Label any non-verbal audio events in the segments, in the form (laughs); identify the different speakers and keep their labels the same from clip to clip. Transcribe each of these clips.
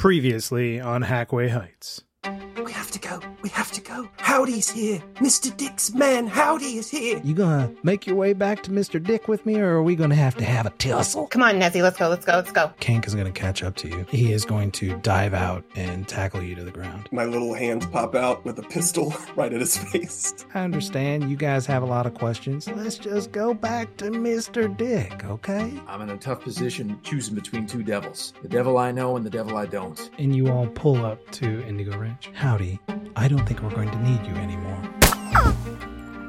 Speaker 1: Previously on Hackway Heights.
Speaker 2: We have to. We have to go. Howdy's here. Mr. Dick's man, Howdy is here.
Speaker 3: You gonna make your way back to Mr. Dick with me, or are we gonna have to have a tussle?
Speaker 4: Come on, Nezzy, let's go, let's go, let's go.
Speaker 1: Kank is going to catch up to you. He is going to dive out and tackle you to the ground.
Speaker 2: My little hands pop out with a pistol (laughs) right at his face.
Speaker 3: I understand you guys have a lot of questions. Let's just go back to Mr. Dick, okay?
Speaker 5: I'm in a tough position choosing between two devils the devil I know and the devil I don't.
Speaker 1: And you all pull up to Indigo Ranch. Howdy, I don't think we're going to need you anymore.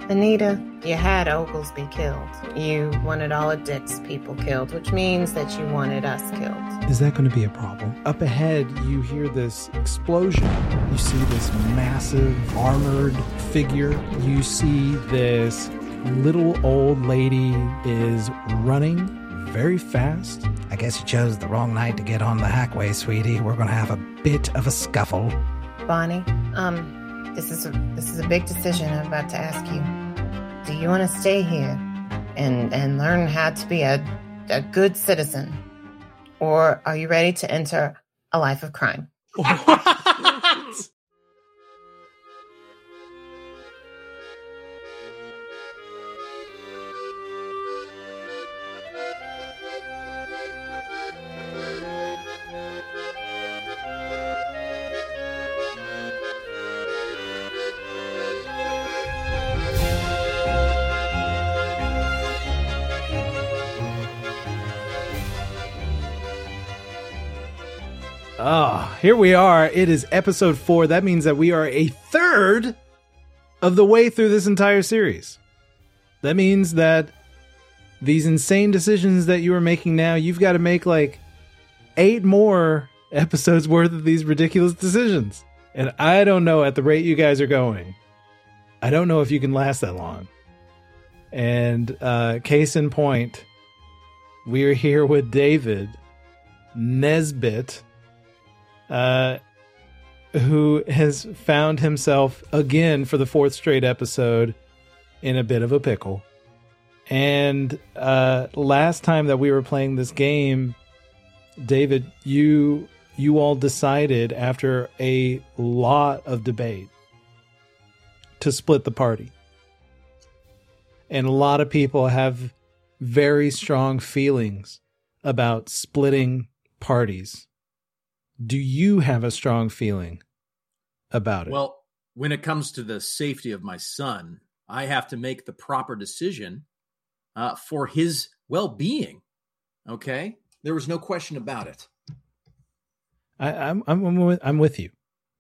Speaker 4: Anita, you had Oglesby killed. You wanted all of Dick's people killed, which means that you wanted us killed.
Speaker 1: Is that going to be a problem? Up ahead, you hear this explosion. You see this massive armored figure. You see this little old lady is running very fast.
Speaker 3: I guess you chose the wrong night to get on the hackway, sweetie. We're gonna have a bit of a scuffle.
Speaker 4: Bonnie, um, this is a this is a big decision I'm about to ask you. Do you want to stay here and and learn how to be a a good citizen, or are you ready to enter a life of crime? (laughs)
Speaker 1: here we are. It is episode four. That means that we are a third of the way through this entire series. That means that these insane decisions that you are making now, you've got to make like eight more episodes worth of these ridiculous decisions. And I don't know at the rate you guys are going. I don't know if you can last that long. And uh, case in point, we are here with David Nezbit uh, who has found himself again for the fourth straight episode in a bit of a pickle. And uh, last time that we were playing this game, David, you you all decided after a lot of debate to split the party. And a lot of people have very strong feelings about splitting parties do you have a strong feeling about it?
Speaker 5: Well, when it comes to the safety of my son, I have to make the proper decision uh, for his well being. Okay? There was no question about it.
Speaker 1: I, I'm, I'm, I'm, with, I'm with you.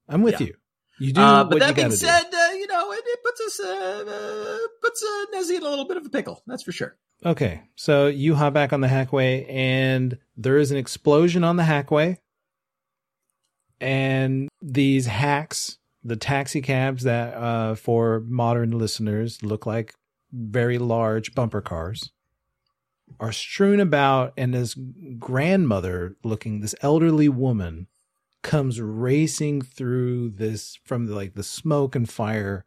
Speaker 1: I'm with
Speaker 5: Yeah.
Speaker 1: you. You do
Speaker 5: Uh, but that being said, uh, you know, it, it puts us, uh, uh, puts uh, Nezzy in a little bit of a pickle. That's for sure.
Speaker 1: Okay. So you hop back on the hackway and there is an explosion on the hackway. And these hacks, the taxi cabs that, uh, for modern listeners look like very large bumper cars are strewn about and this grandmother looking this elderly woman comes racing through this from the, like the smoke and fire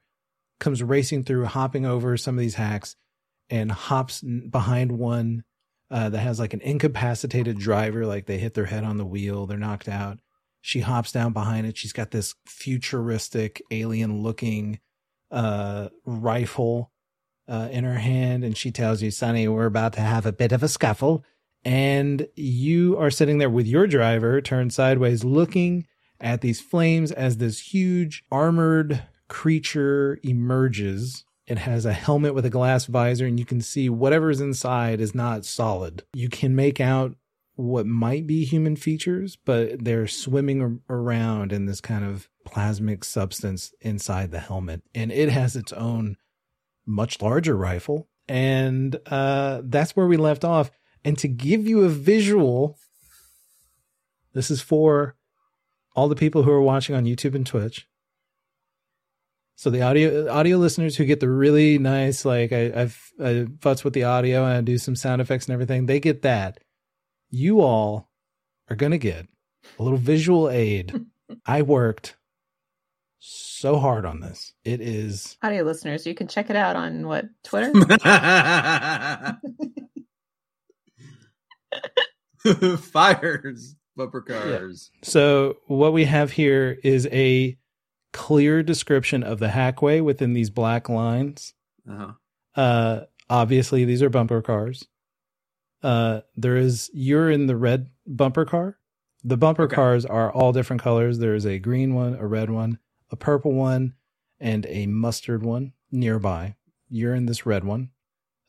Speaker 1: comes racing through hopping over some of these hacks and hops behind one uh, that has like an incapacitated driver like they hit their head on the wheel they're knocked out she hops down behind it. She's got this futuristic alien looking uh, rifle uh, in her hand and she tells you sonny we're about to have a bit of a scuffle and you are sitting there with your driver turned sideways looking at these flames as this huge armored creature emerges. It has a helmet with a glass visor and you can see whatever is inside is not solid. You can make out what might be human features but they're swimming around in this kind of plasmic substance inside the helmet and it has its own much larger rifle and uh that's where we left off and to give you a visual, this is for all the people who are watching on YouTube and Twitch. So the audio audio listeners who get the really nice, like I, I've I with the audio and I do some sound effects and everything, they get that. You all are gonna get a little visual aid. (laughs) I worked so hard on this. It is
Speaker 6: Audio listeners, you can check it out on what Twitter. (laughs) (laughs)
Speaker 5: Fires. Bumper cars.
Speaker 1: So what we have here is a clear description of the hackway within these black lines.
Speaker 5: Uh-huh.
Speaker 1: Uh, obviously these are bumper cars. Uh, there is you're in the red bumper car. The bumper
Speaker 5: Okay.
Speaker 1: cars are all different colors. There is a green one, a red one, a purple one, and a mustard one nearby. You're in this red one.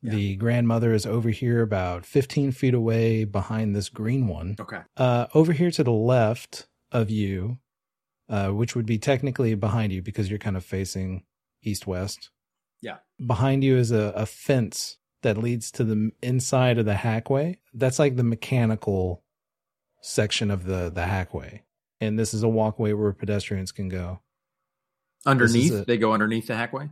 Speaker 1: The grandmother is over here about 15 feet away behind this green one.
Speaker 5: Okay.
Speaker 1: Uh, over here to the left of you, uh, which would be technically behind you because you're kind of facing east west.
Speaker 5: Yeah.
Speaker 1: Behind you is a, a fence that leads to the inside of the hackway. That's like the mechanical section of the the hackway, and this is a walkway where pedestrians can go.
Speaker 5: Underneath,
Speaker 1: a-
Speaker 5: they go underneath the hackway.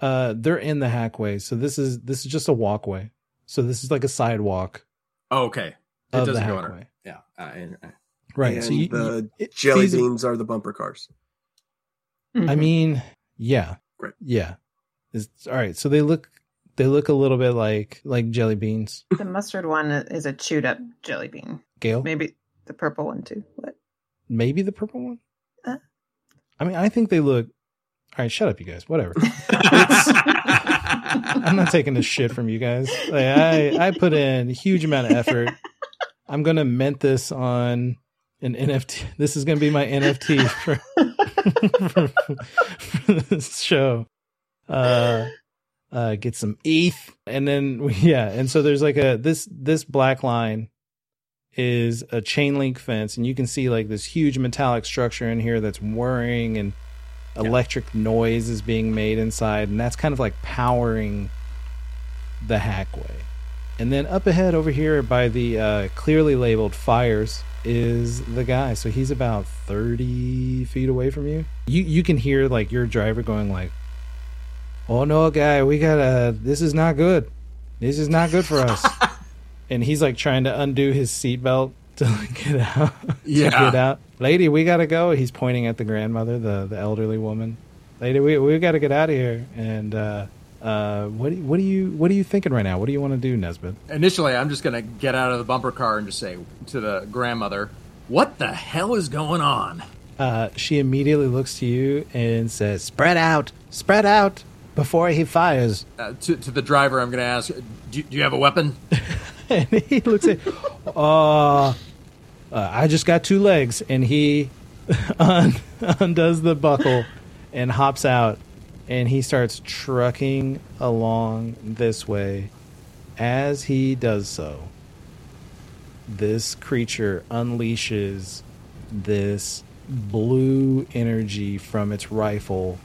Speaker 1: Uh, they're in the hackway, so this is this is just a walkway. So this is like a sidewalk
Speaker 5: Oh, okay. It doesn't go
Speaker 1: hackway.
Speaker 5: under. Yeah. I, I,
Speaker 1: Right.
Speaker 2: And
Speaker 1: so you,
Speaker 2: the
Speaker 1: you- it
Speaker 2: Jelly
Speaker 1: feasible-
Speaker 2: beans are the bumper cars.
Speaker 1: I
Speaker 6: Mhm.
Speaker 1: mean, yeah,
Speaker 2: Great.
Speaker 1: yeah. It's, all right. So they look they look a little bit like like jelly beans.
Speaker 6: the mustard one is a chewed up jelly bean.
Speaker 1: Gail,
Speaker 6: Maybe the purple one too. What?
Speaker 1: maybe the purple one.
Speaker 6: Uh.
Speaker 1: I mean, I think they look. All right, shut up, you guys. Whatever. (laughs) I'm not taking this shit from you guys. Like, I I put in a huge amount of effort. I'm gonna mint this on an NFT. This is gonna be my NFT for (laughs) for, for this show. Uh, uh, get some ETH, and then (laughs) yeah, and so there's like a this this black line is a chain link fence, and you can see like this huge metallic structure in here that's whirring and electric noise is being made inside, and that's kind of like powering the hackway. And then up ahead over here by the uh, clearly labeled fires is the guy. So he's about 30 feet away from you. You you can hear like your driver going like, "Oh no, guy, we gotta. This is not good. This is not good for us." (laughs) and he's like trying to undo his seatbelt (laughs) to like, get out.
Speaker 5: Yeah.
Speaker 1: get out. Lady, we gotta go. He's pointing at the grandmother, the the elderly woman. Lady, we we gotta get out of here. And uh, uh, what do what do you what are you thinking right now? What do you want to do, Nezbit?
Speaker 5: Initially, I'm just going to get out of the bumper car and just say to the grandmother, "What the hell is going on?"
Speaker 1: Uh, she immediately looks to you and says, "Spread out, spread out before he fires."
Speaker 5: Uh, to, to the driver, I'm going to ask, do, "Do you have a weapon?" (laughs)
Speaker 1: and he looks at, uh, uh, I just got two legs, and he (laughs) un- undoes the buckle and hops out, and he starts trucking along this way. As he does so, this creature unleashes this blue energy from its rifle,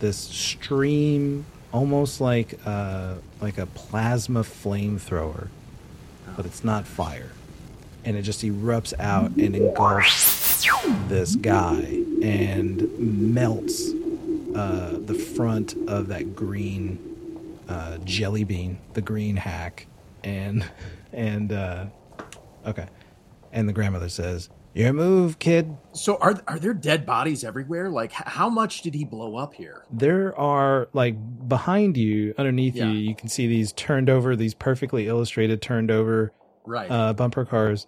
Speaker 1: this stream, almost like uh, like a plasma flamethrower but it's not fire. And it just erupts out and engulfs this guy and melts uh, the front of that green uh, jelly bean, the green hack. And, (laughs) and, uh, okay. And the grandmother says, Your move, kid.
Speaker 5: So, are are there dead bodies everywhere? Like, how much did he blow up here?
Speaker 1: There are, like, behind you, underneath
Speaker 5: Yeah.
Speaker 1: you, you can see these turned over, these perfectly illustrated, turned over
Speaker 5: Right.
Speaker 1: uh, bumper cars,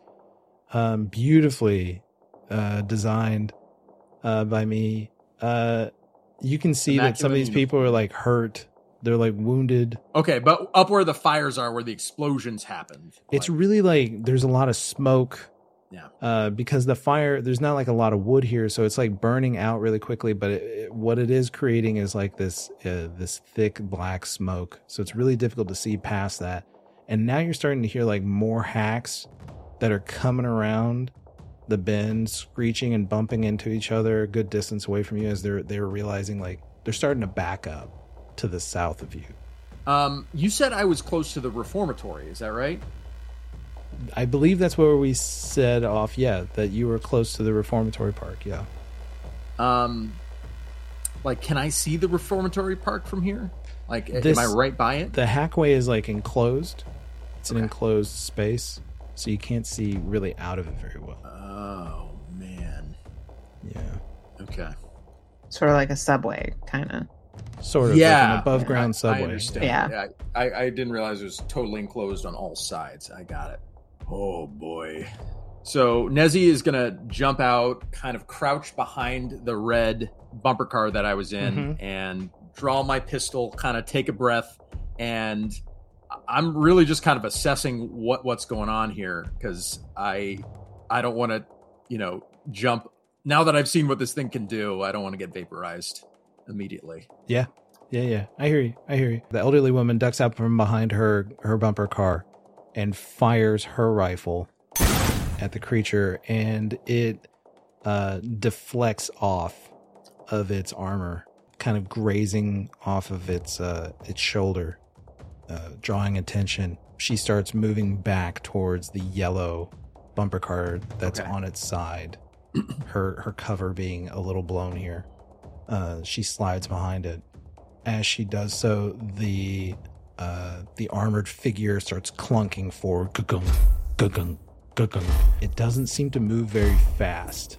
Speaker 1: um, beautifully uh, designed uh, by me. Uh, you can see that some of these people are like hurt. They're like wounded.
Speaker 5: okay, but up where the fires are, where the explosions happened,
Speaker 1: It's
Speaker 5: like-
Speaker 1: really like there's a lot of smoke.
Speaker 5: Yeah.
Speaker 1: Uh, because the fire, there's not like a lot of wood here, so it's like burning out really quickly. But it, it- what it is creating is like this uh, this thick black smoke. So it's really difficult to see past that. And now you're starting to hear like more hacks that are coming around the bend, screeching and bumping into each other a good distance away from you as they're they're realizing like they're starting to back up to the south of you.
Speaker 5: Um, you said I was close to the reformatory. Is that right?
Speaker 1: I believe that's where we said off. Yeah, that you were close to the reformatory park. Yeah.
Speaker 5: Um, like, can I see the reformatory park from here? Like,
Speaker 1: This-
Speaker 5: am I right by it?
Speaker 1: The hackway is like enclosed. It's an enclosed space, so you can't see really out of it very well.
Speaker 5: oh man.
Speaker 1: Yeah.
Speaker 5: Okay.
Speaker 6: Sort of like a subway, kind of.
Speaker 1: Sort of
Speaker 5: yeah,
Speaker 1: like an above ground
Speaker 5: I-
Speaker 1: subway.
Speaker 5: I understand.
Speaker 6: Yeah.
Speaker 5: I, I, I didn't realize it was totally enclosed on all sides. I got it. Oh boy. So Nezzy is gonna jump out, kind of crouch behind the red bumper car that I was in,
Speaker 1: Mhm.
Speaker 5: and draw my pistol, kind of take a breath, and I'm really just kind of assessing what what's going on here because I I don't want to you know jump now that I've seen what this thing can do. I don't want to get vaporized immediately.
Speaker 1: Yeah, yeah, yeah. I hear you. I hear you. The elderly woman ducks out from behind her her bumper car and fires her rifle at the creature, and it uh, deflects off of its armor, kind of grazing off of its uh, its shoulder, uh, drawing attention. She starts moving back towards the yellow bumper car that's
Speaker 5: Okay.
Speaker 1: on its side. (clears throat) her her cover being a little blown here. Uh, she slides behind it. As she does so, the uh, the armored figure starts clunking forward. Gugung, gugung, gugung. It doesn't seem to move very fast,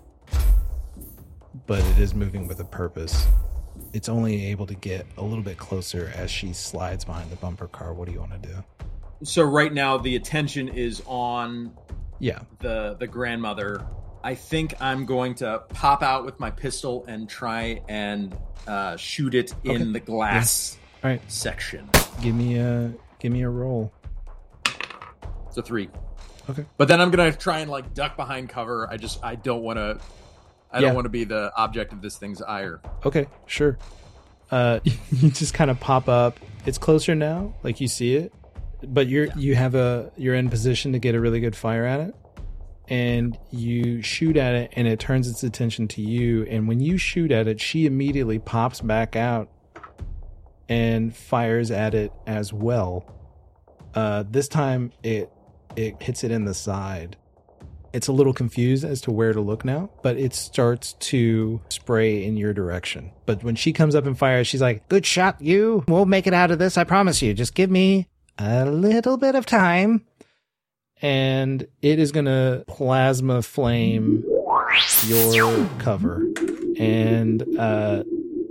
Speaker 1: but it is moving with a purpose. It's only able to get a little bit closer as she slides behind the bumper car. What do you want to do?
Speaker 5: So right now the attention is on
Speaker 1: Yeah,
Speaker 5: the the grandmother. I think I'm going to pop out with my pistol and try and uh, shoot it in
Speaker 1: Okay.
Speaker 5: the glass
Speaker 1: All right,
Speaker 5: section.
Speaker 1: give me a give me a roll.
Speaker 5: It's a three.
Speaker 1: Okay.
Speaker 5: But then I'm gonna try and like duck behind cover. I just I don't want to. I
Speaker 1: Yeah.
Speaker 5: don't want to be the object of this thing's ire.
Speaker 1: Okay, sure. Uh, (laughs) you just kind of pop up. It's closer now, like you see it, but you're you have a you're in position to get a really good fire at it, and you shoot at it, and it turns its attention to you. And when you shoot at it, she immediately pops back out and fires at it as well. Uh, this time it it hits it in the side. It's a little confused as to where to look now, but it starts to spray in your direction. But when she comes up and fires, she's like,
Speaker 3: Good shot, you. We'll make it out of this, I promise you. Just give me a little bit of time.
Speaker 1: and it is to plasma flame your cover. And uh,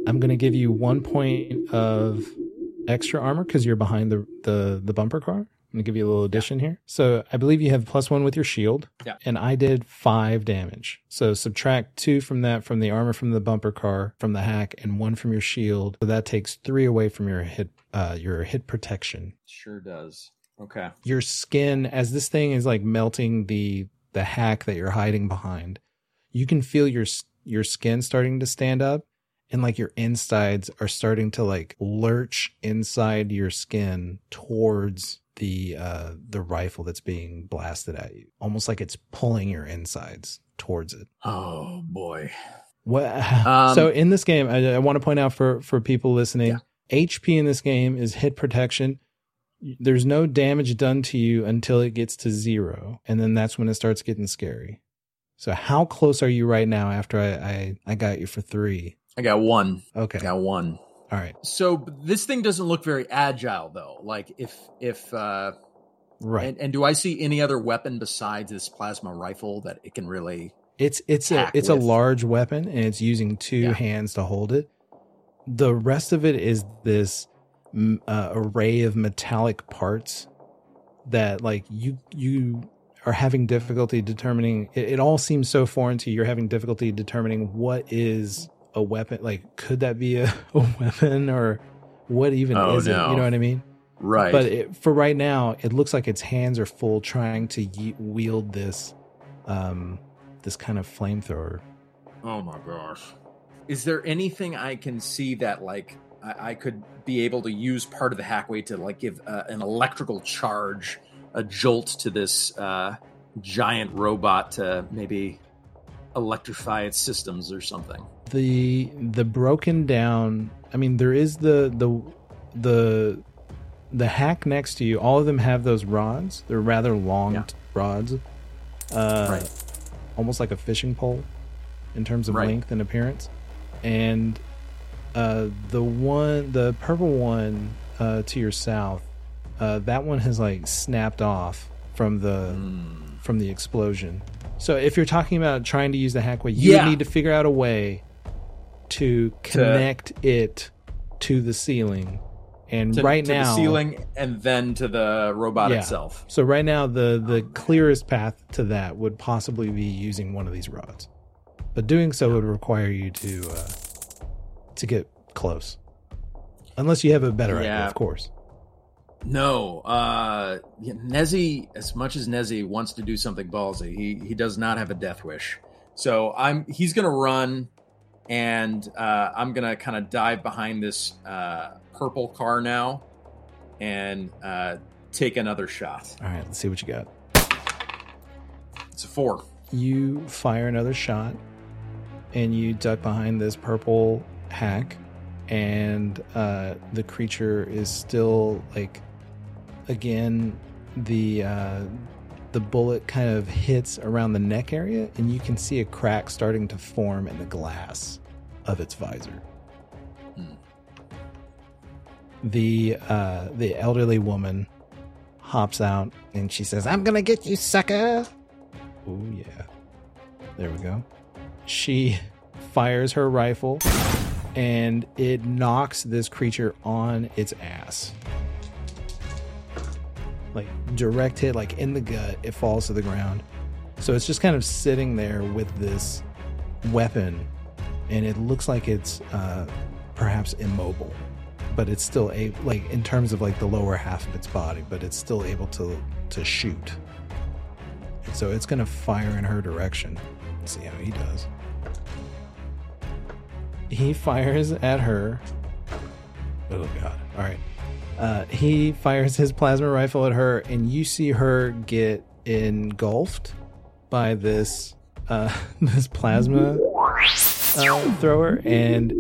Speaker 1: I'm going to give you one point of extra armor because you're behind the, the, the bumper car. I'm going to give you a little addition here. So I believe you have plus one with your shield.
Speaker 5: Yeah.
Speaker 1: And I did five damage. So subtract two from that from the armor from the bumper car, from the hack, and one from your shield. So that takes three away from your hit, uh, your hit protection
Speaker 5: Sure does. Okay.
Speaker 1: your skin as this thing is like melting the the hack that you're hiding behind you can feel your your skin starting to stand up and like your insides are starting to like lurch inside your skin towards the uh the rifle that's being blasted at you. Almost like it's pulling your insides towards it.
Speaker 5: Oh boy.
Speaker 1: what
Speaker 5: Um,
Speaker 1: so in this game i, I want to point out for for people listening hp in this game is hit protection. There's no damage done to you until it gets to zero and then that's when it starts getting scary. So how close are you right now after i i, I got you for three
Speaker 5: I got one.
Speaker 1: okay
Speaker 5: I got one.
Speaker 1: all right
Speaker 5: So this thing doesn't look very agile though. Like if if uh
Speaker 1: right
Speaker 5: and, and do I see any other weapon besides this plasma rifle that it can really
Speaker 1: it's it's a it's a large weapon and it's using two
Speaker 5: Yeah.
Speaker 1: hands to hold it the rest of it is this uh, array of metallic parts that like you you are having difficulty determining it, it all seems so foreign to you you're having difficulty determining what is a weapon like could that be a, (laughs) a weapon or what even
Speaker 5: Oh,
Speaker 1: is it you know what i mean
Speaker 5: Right.
Speaker 1: but it, for right now it looks like its hands are full trying to ye- wield this um this kind of flamethrower
Speaker 5: Oh my gosh. Is there anything I can see that like I, I could be able to use part of the hackway to like give uh, an electrical charge, a jolt to this uh, giant robot to maybe electrify its systems or something?
Speaker 1: the the broken down i mean there is the the the the hack next to you all of them have those rods they're rather long
Speaker 5: Yeah.
Speaker 1: rods uh
Speaker 5: Right.
Speaker 1: almost like a fishing pole in terms of
Speaker 5: Right.
Speaker 1: length and appearance and uh the one the purple one uh to your south uh that one has like snapped off from the
Speaker 5: Hmm.
Speaker 1: from the explosion. So if you're talking about trying to use the hackway, you
Speaker 5: Yeah.
Speaker 1: need to figure out a way to connect it to the ceiling And
Speaker 5: To,
Speaker 1: right
Speaker 5: to
Speaker 1: now,
Speaker 5: the ceiling and then to the robot
Speaker 1: Yeah.
Speaker 5: itself.
Speaker 1: So right now, the the clearest path to that would possibly be using one of these rods, but doing so would require you to uh, to get close, unless you have a better idea, of course.
Speaker 5: No, uh, Nezzy. As much as Nezzy wants to do something ballsy, he he does not have a death wish. So I'm he's gonna run, and uh, I'm gonna kind of dive behind this uh, purple car now, and uh, take another shot.
Speaker 1: All right, let's see what you got.
Speaker 5: It's a four.
Speaker 1: You fire another shot, and you duck behind this purple hack, and uh, the creature is still like, again, the uh, the bullet kind of hits around the neck area, and you can see a crack starting to form in the glass of its visor.
Speaker 5: Hmm.
Speaker 1: The uh, the elderly woman hops out, and she says, "I'm gonna get you, sucker." Oh, yeah. There we go. She fires her rifle and it knocks this creature on its ass. Like direct hit, like in the gut, it falls to the ground. So it's just kind of sitting there with this weapon, and it looks like it's uh, perhaps immobile, but it's still a like in terms of like the lower half of its body, but it's still able to to shoot. And so it's to fire in her direction. Let's see how he does. He fires at her. Oh, God. All right. Uh, he fires his plasma rifle at her, and you see her get engulfed by this uh, (laughs) this plasma uh, thrower, and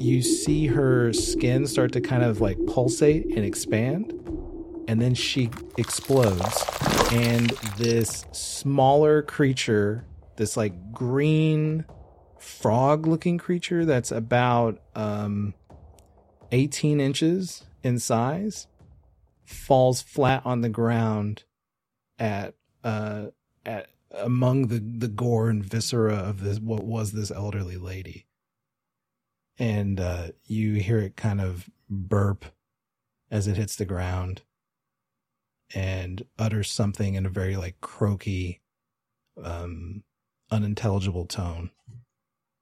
Speaker 1: you see her skin start to kind of like pulsate and expand, and then she explodes, and this smaller creature, this like green frog-looking creature that's about um, 18 inches in size, falls flat on the ground at uh at among the the gore and viscera of this what was this elderly lady and uh you hear it kind of burp as it hits the ground and utters something in a very like croaky um unintelligible tone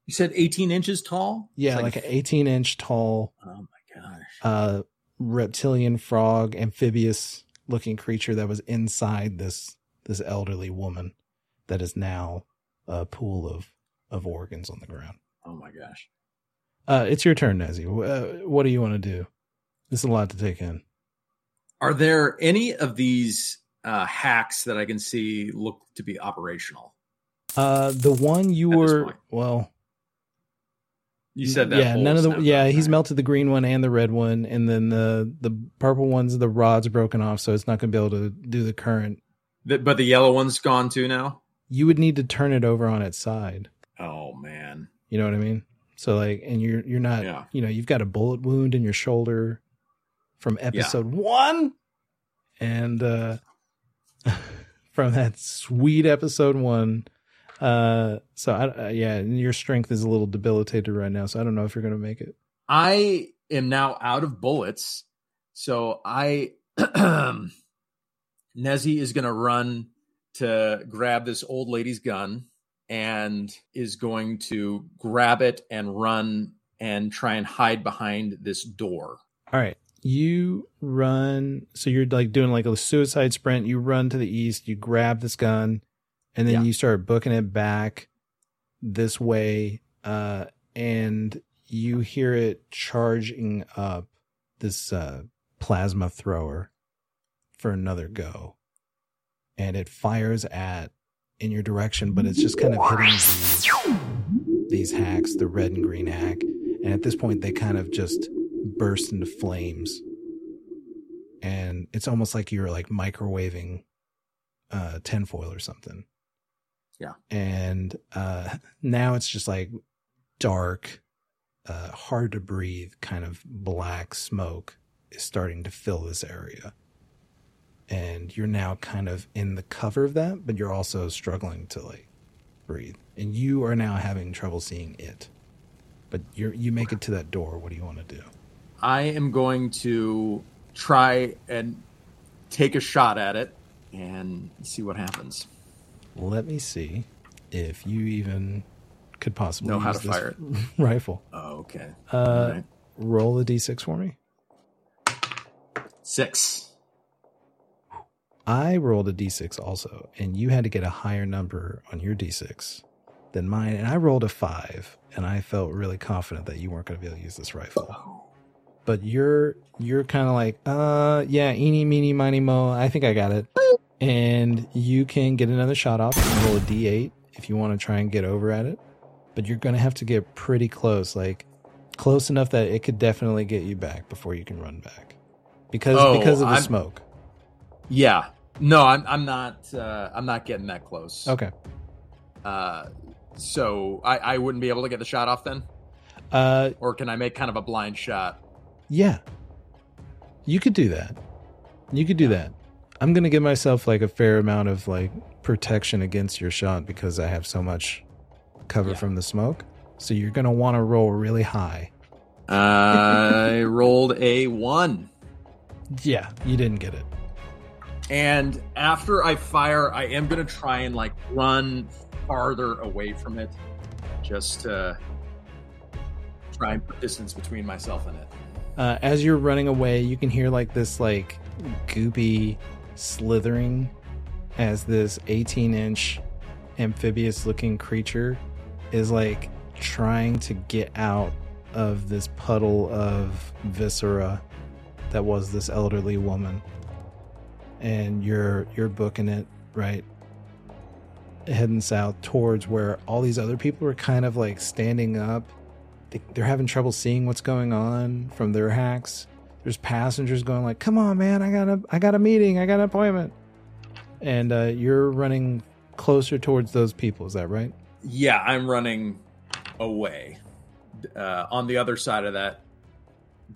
Speaker 5: You said 18 inches tall.
Speaker 1: yeah
Speaker 5: It's
Speaker 1: like, an 18 inch tall
Speaker 5: Oh my gosh.
Speaker 1: uh reptilian frog amphibious looking creature that was inside this this elderly woman that is now a pool of of organs on the ground
Speaker 5: Oh my gosh.
Speaker 1: uh it's your turn Nezzy. Uh, what do you want to do this is a lot to take in
Speaker 5: Are there any of these uh, hacks that I can see look to be operational?
Speaker 1: uh the one you
Speaker 5: At
Speaker 1: were well
Speaker 5: You said that.
Speaker 1: yeah none of the yeah
Speaker 5: back.
Speaker 1: he's melted the green one and the red one and then the the purple one's the rod's broken off so it's not going to be able to do the current
Speaker 5: but the yellow one's gone too now.
Speaker 1: you would need to turn it over on its side
Speaker 5: Oh man.
Speaker 1: You know what I mean? So like, and you're you're not,
Speaker 5: Yeah.
Speaker 1: you know, you've got a bullet wound in your shoulder from episode one, and uh (laughs) from that sweet episode one. Uh, so I, uh, yeah, and your strength is a little debilitated right now. So I don't know if you're gonna make it.
Speaker 5: I am now out of bullets, so I (clears throat) Nezzy is going to run to grab this old lady's gun and is going to grab it and run and try and hide behind this door.
Speaker 1: All right. You run. So you're like doing like a suicide sprint. You run to the east. You grab this gun, and then
Speaker 5: Yeah.
Speaker 1: you start booking it back this way. Uh, and you hear it charging up this uh, plasma thrower for another go, and it fires at in your direction, but it's just kind of hitting these these hacks, the red and green hack. And at this point, they kind of just burst into flames. And it's almost like you're like microwaving uh, tinfoil or something.
Speaker 5: Yeah.
Speaker 1: And uh, (laughs) now it's just like dark, uh, hard to breathe, kind of black smoke is starting to fill this area. And you're now kind of in the cover of that, but you're also struggling to like breathe. And you are now having trouble seeing it. But you're you make it to that door. What do you want to do?
Speaker 5: I am going to try and take a shot at it and see what happens.
Speaker 1: Let me see if you even could possibly
Speaker 5: Know how to fire it. (laughs)
Speaker 1: rifle.
Speaker 5: Oh, okay.
Speaker 1: Uh,
Speaker 5: right.
Speaker 1: Roll a d6 for me.
Speaker 5: Six.
Speaker 1: I rolled a d6 also, and you had to get a higher number on your d6 than mine, and I rolled a five, and I felt really confident that you weren't going to be able to use this rifle. But you're you're kind of like, uh, yeah, eeny, meeny, miny, mo. I think I got it, and you can get another shot off. You roll a d8 if you want to try and get over at it, but you're going to have to get pretty close, like close enough that it could definitely get you back before you can run back, because
Speaker 5: Oh,
Speaker 1: because of the
Speaker 5: I'm-
Speaker 1: smoke.
Speaker 5: Yeah. No, I'm I'm not uh, I'm not getting that close.
Speaker 1: Okay.
Speaker 5: Uh, so I I wouldn't be able to get the shot off then,
Speaker 1: Uh,
Speaker 5: or can I make kind of a blind shot?
Speaker 1: Yeah. You could do that. You could do that. I'm going to give myself like a fair amount of like protection against your shot because I have so much cover
Speaker 5: Yeah.
Speaker 1: from the smoke. So you're going to want to roll really high.
Speaker 5: I (laughs) rolled a one.
Speaker 1: Yeah, you didn't get it.
Speaker 5: And after I fire, I am going to try and like run farther away from it, just to try and put distance between myself and it.
Speaker 1: Uh, as you're running away, you can hear like this like goopy slithering as this 18 inch amphibious looking creature is like trying to get out of this puddle of viscera that was this elderly woman. And you're you're booking it right heading south towards where all these other people are kind of like standing up. They, they're having trouble seeing what's going on from their hacks there's passengers going like come on man i got a i got a meeting i got an appointment. And uh, you're running closer towards those people is that right?
Speaker 5: Yeah, I'm running away uh, on the other side of that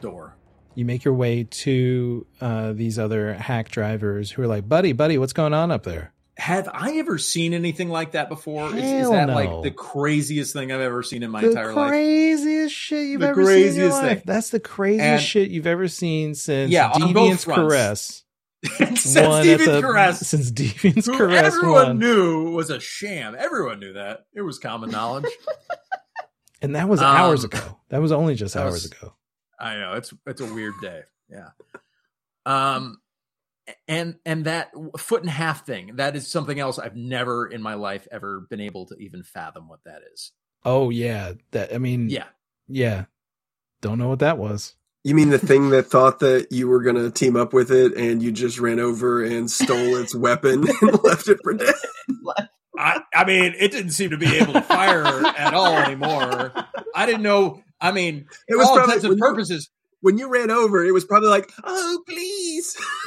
Speaker 5: door.
Speaker 1: you make your way to uh, these other hack drivers who are like buddy buddy what's going on up there
Speaker 5: Have I ever seen anything like that before? Is, is that
Speaker 1: no.
Speaker 5: like the craziest thing I've ever seen in my
Speaker 1: the
Speaker 5: entire life?
Speaker 1: The craziest shit you've
Speaker 5: The
Speaker 1: ever seen
Speaker 5: craziest
Speaker 1: life.
Speaker 5: thing.
Speaker 1: That's the craziest
Speaker 5: And-
Speaker 1: shit you've ever seen since
Speaker 5: Yeah,
Speaker 1: Deviant's. (laughs) Caress.
Speaker 5: Since
Speaker 1: Deviant's
Speaker 5: Caress,
Speaker 1: Since Deviant's
Speaker 5: who
Speaker 1: Caress
Speaker 5: everyone
Speaker 1: won.
Speaker 5: knew was a sham. Everyone knew that. It was common knowledge. (laughs)
Speaker 1: And that was
Speaker 5: Um,
Speaker 1: hours ago. That was only just hours
Speaker 5: was-
Speaker 1: ago.
Speaker 5: I know it's it's a weird day. Yeah. Um, and and that foot and half thing that is something else I've never in my life ever been able to even fathom what that is.
Speaker 1: Oh yeah. That I mean
Speaker 5: Yeah.
Speaker 1: yeah. Don't know what that was.
Speaker 7: You mean the thing that thought that you were going to team up with it and you just ran over and stole its (laughs) weapon and left it for dead?
Speaker 5: I, I mean, it didn't seem to be able to fire at all anymore. I didn't know. I mean,
Speaker 7: It was
Speaker 5: all
Speaker 7: probably
Speaker 5: intents and
Speaker 7: when you-
Speaker 5: purposes,
Speaker 7: When you ran over, it was probably like, "Oh, please!" (laughs)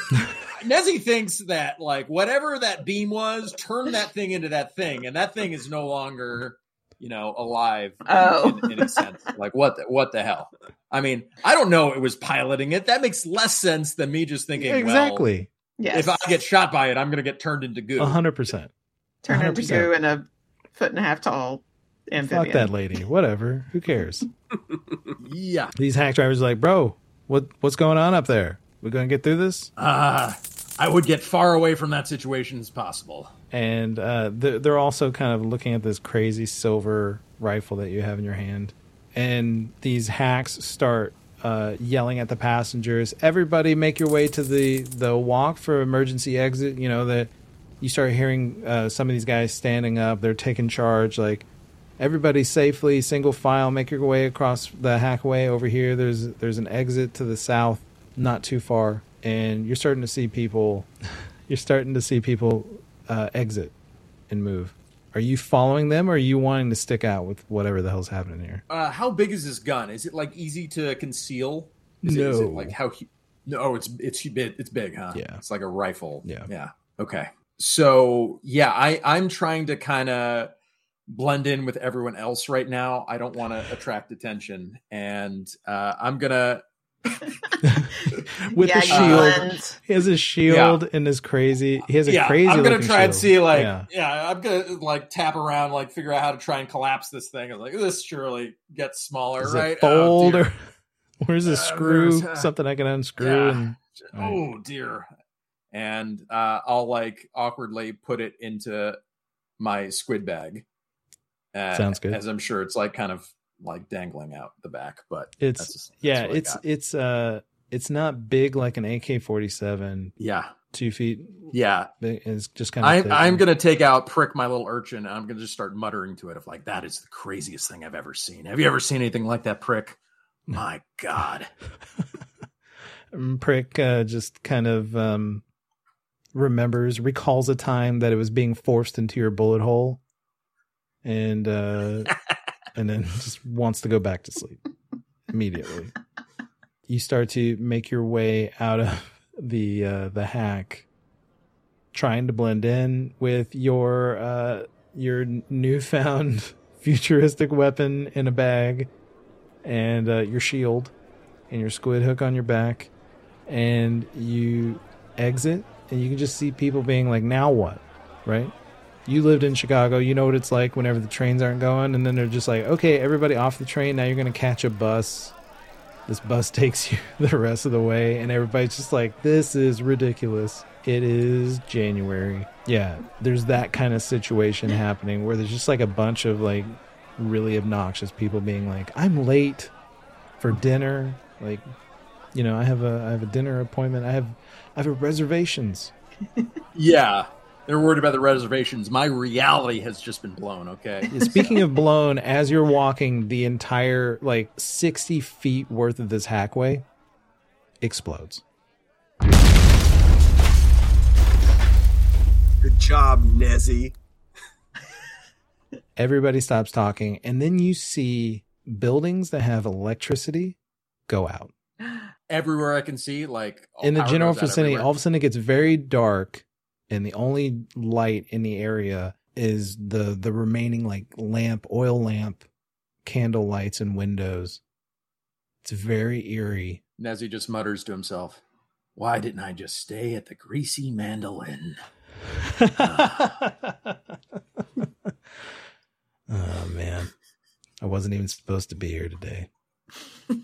Speaker 5: Nezzy thinks that like whatever that beam was, turned that thing into that thing, and that thing is no longer, you know, alive.
Speaker 6: Oh.
Speaker 5: in, in a sense, like what the, what the hell? I mean, I don't know. It was piloting it. That makes less sense than me just thinking. Well,
Speaker 1: exactly.
Speaker 6: Yes.
Speaker 5: if I get shot by it, I'm going to get turned into goo.
Speaker 1: A hundred percent.
Speaker 6: Turn into
Speaker 1: 100%.
Speaker 6: goo in a foot and a half tall amphibian.
Speaker 1: Fuck that lady. Whatever. Who cares? (laughs)
Speaker 5: Yeah.
Speaker 1: These hack drivers are like, bro, what what's going on up there? We're gonna get through this?
Speaker 5: Uh, I would get far away from that situation as possible.
Speaker 1: and uh, they're, also kind of looking at this crazy silver rifle that you have in your hand. And these hacks start uh, yelling at the passengers everybody make your way to the the walk for emergency exit. You know that you start hearing uh, some of these guys standing up. They're taking charge like everybody safely single file make your way across the hackway over here. There's there's an exit to the south not too far and you're starting to see people (laughs) you're starting to see people uh, exit and move are you following them or are you wanting to stick out with whatever the hell's happening here
Speaker 5: Uh, how big is this gun? Is it like easy to conceal? Is It, is it
Speaker 1: No.
Speaker 5: like how? No, it's it's big. It's big, huh?
Speaker 1: Yeah.
Speaker 5: It's like a rifle.
Speaker 1: Yeah.
Speaker 5: Yeah. Okay. So yeah, I I'm trying to kind of blend in with everyone else right now. I don't want to attract attention, and uh, I'm gonna. (laughs)
Speaker 1: with
Speaker 6: yeah,
Speaker 1: the shield
Speaker 6: blend.
Speaker 1: he has a shield and is crazy he has a
Speaker 5: yeah,
Speaker 1: crazy
Speaker 5: I'm gonna
Speaker 1: looking
Speaker 5: try and see like
Speaker 1: yeah.
Speaker 5: yeah. I'm gonna like tap around, like figure out how to try and collapse this thing. I'm like, this surely gets smaller,
Speaker 1: Does
Speaker 5: right?
Speaker 1: it
Speaker 5: Oh,
Speaker 1: fold
Speaker 5: dear.
Speaker 1: or (laughs) Where's the
Speaker 5: Uh,
Speaker 1: screw?
Speaker 5: there's, (laughs) uh,
Speaker 1: Something I can unscrew
Speaker 5: yeah.
Speaker 1: and
Speaker 5: oh dear and uh i'll like awkwardly put it into my squid bag uh,
Speaker 1: Sounds good.
Speaker 5: as i'm sure it's like kind of like dangling out the back but
Speaker 1: it's
Speaker 5: that's that's
Speaker 1: yeah, it's it's uh it's not big like an AK forty seven,
Speaker 5: yeah
Speaker 1: two feet.
Speaker 5: yeah.
Speaker 1: It's just kind of.
Speaker 5: I, i'm gonna take out prick my little urchin and i'm gonna just start muttering to it of like that is the craziest thing i've ever seen have you ever seen anything like that prick my god
Speaker 1: Um, (laughs) Prick uh, just kind of um, remembers, recalls a time that it was being forced into your bullet hole, and uh, (laughs) and then (laughs) just wants to go back to sleep immediately. You start to make your way out of the uh, the hack, trying to blend in with your uh, your newfound (laughs) futuristic weapon in a bag, and uh, your shield, and your squid hook on your back and you exit and you can just see people being like now what right you lived in chicago you know what it's like whenever the trains aren't going and then they're just like okay everybody off the train now you're going to catch a bus. This bus (laughs) takes you the rest of the way and everybody's just like this is ridiculous. It is january. Yeah there's that kind of situation (laughs) happening where there's just like a bunch of like really obnoxious people being like i'm late for dinner like you know i have a i have a dinner appointment. I have i have reservations. (laughs)
Speaker 5: Yeah they're worried about the reservations. My reality has just been blown okay? (laughs)
Speaker 1: Speaking of blown as you're walking the entire like 60 feet worth of this hackway explodes.
Speaker 7: Good job, Nezzy. (laughs)
Speaker 1: everybody stops talking and then you see buildings that have electricity go out.
Speaker 5: Everywhere I can see, like
Speaker 1: in the general vicinity all of a sudden it gets very dark and the only light in the area is the the remaining like lamp oil lamp candle lights and windows. It's very eerie.
Speaker 5: Nezzy just mutters to himself, "Why didn't I just stay at the greasy mandolin?" (laughs)
Speaker 1: oh man. I wasn't even supposed to be here today. (laughs)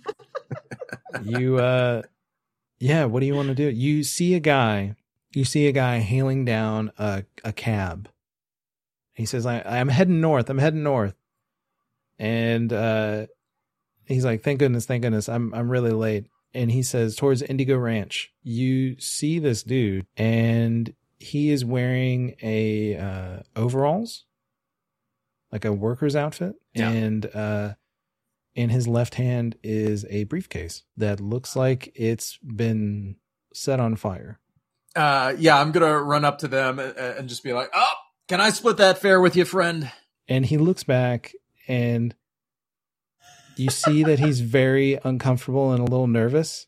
Speaker 1: You uh yeah what do you want to do? You see a guy you see a guy hailing down a, a cab. He says I, i'm heading north i'm heading north. And uh he's like thank goodness thank goodness i'm i'm really late. And he says towards indigo ranch you see this dude and he is wearing a uh overalls like a worker's outfit.
Speaker 5: Yeah.
Speaker 1: and uh in his left hand is a briefcase that looks like it's been set on fire
Speaker 5: Uh, yeah, I'm gonna run up to them and, and just be like, "Oh, can I split that fare with you, friend?"
Speaker 1: and he looks back and you see that he's (laughs) very uncomfortable and a little nervous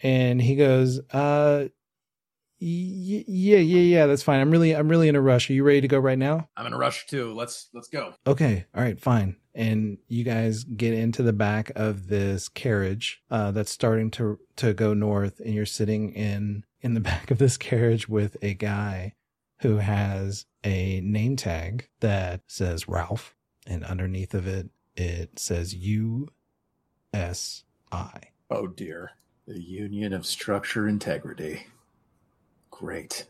Speaker 1: and he goes uh y- yeah yeah yeah that's fine i'm really i'm really in a rush are you ready to go right now
Speaker 5: I'm in a rush too. Let's let's go.
Speaker 1: okay all right fine and you guys get into the back of this carriage uh that's starting to to go north and you're sitting in in the (laughs) back of this carriage with a guy who has a name tag that says Ralph and underneath of it it says U S I
Speaker 5: Oh dear, the Union of Structure Integrity. Great.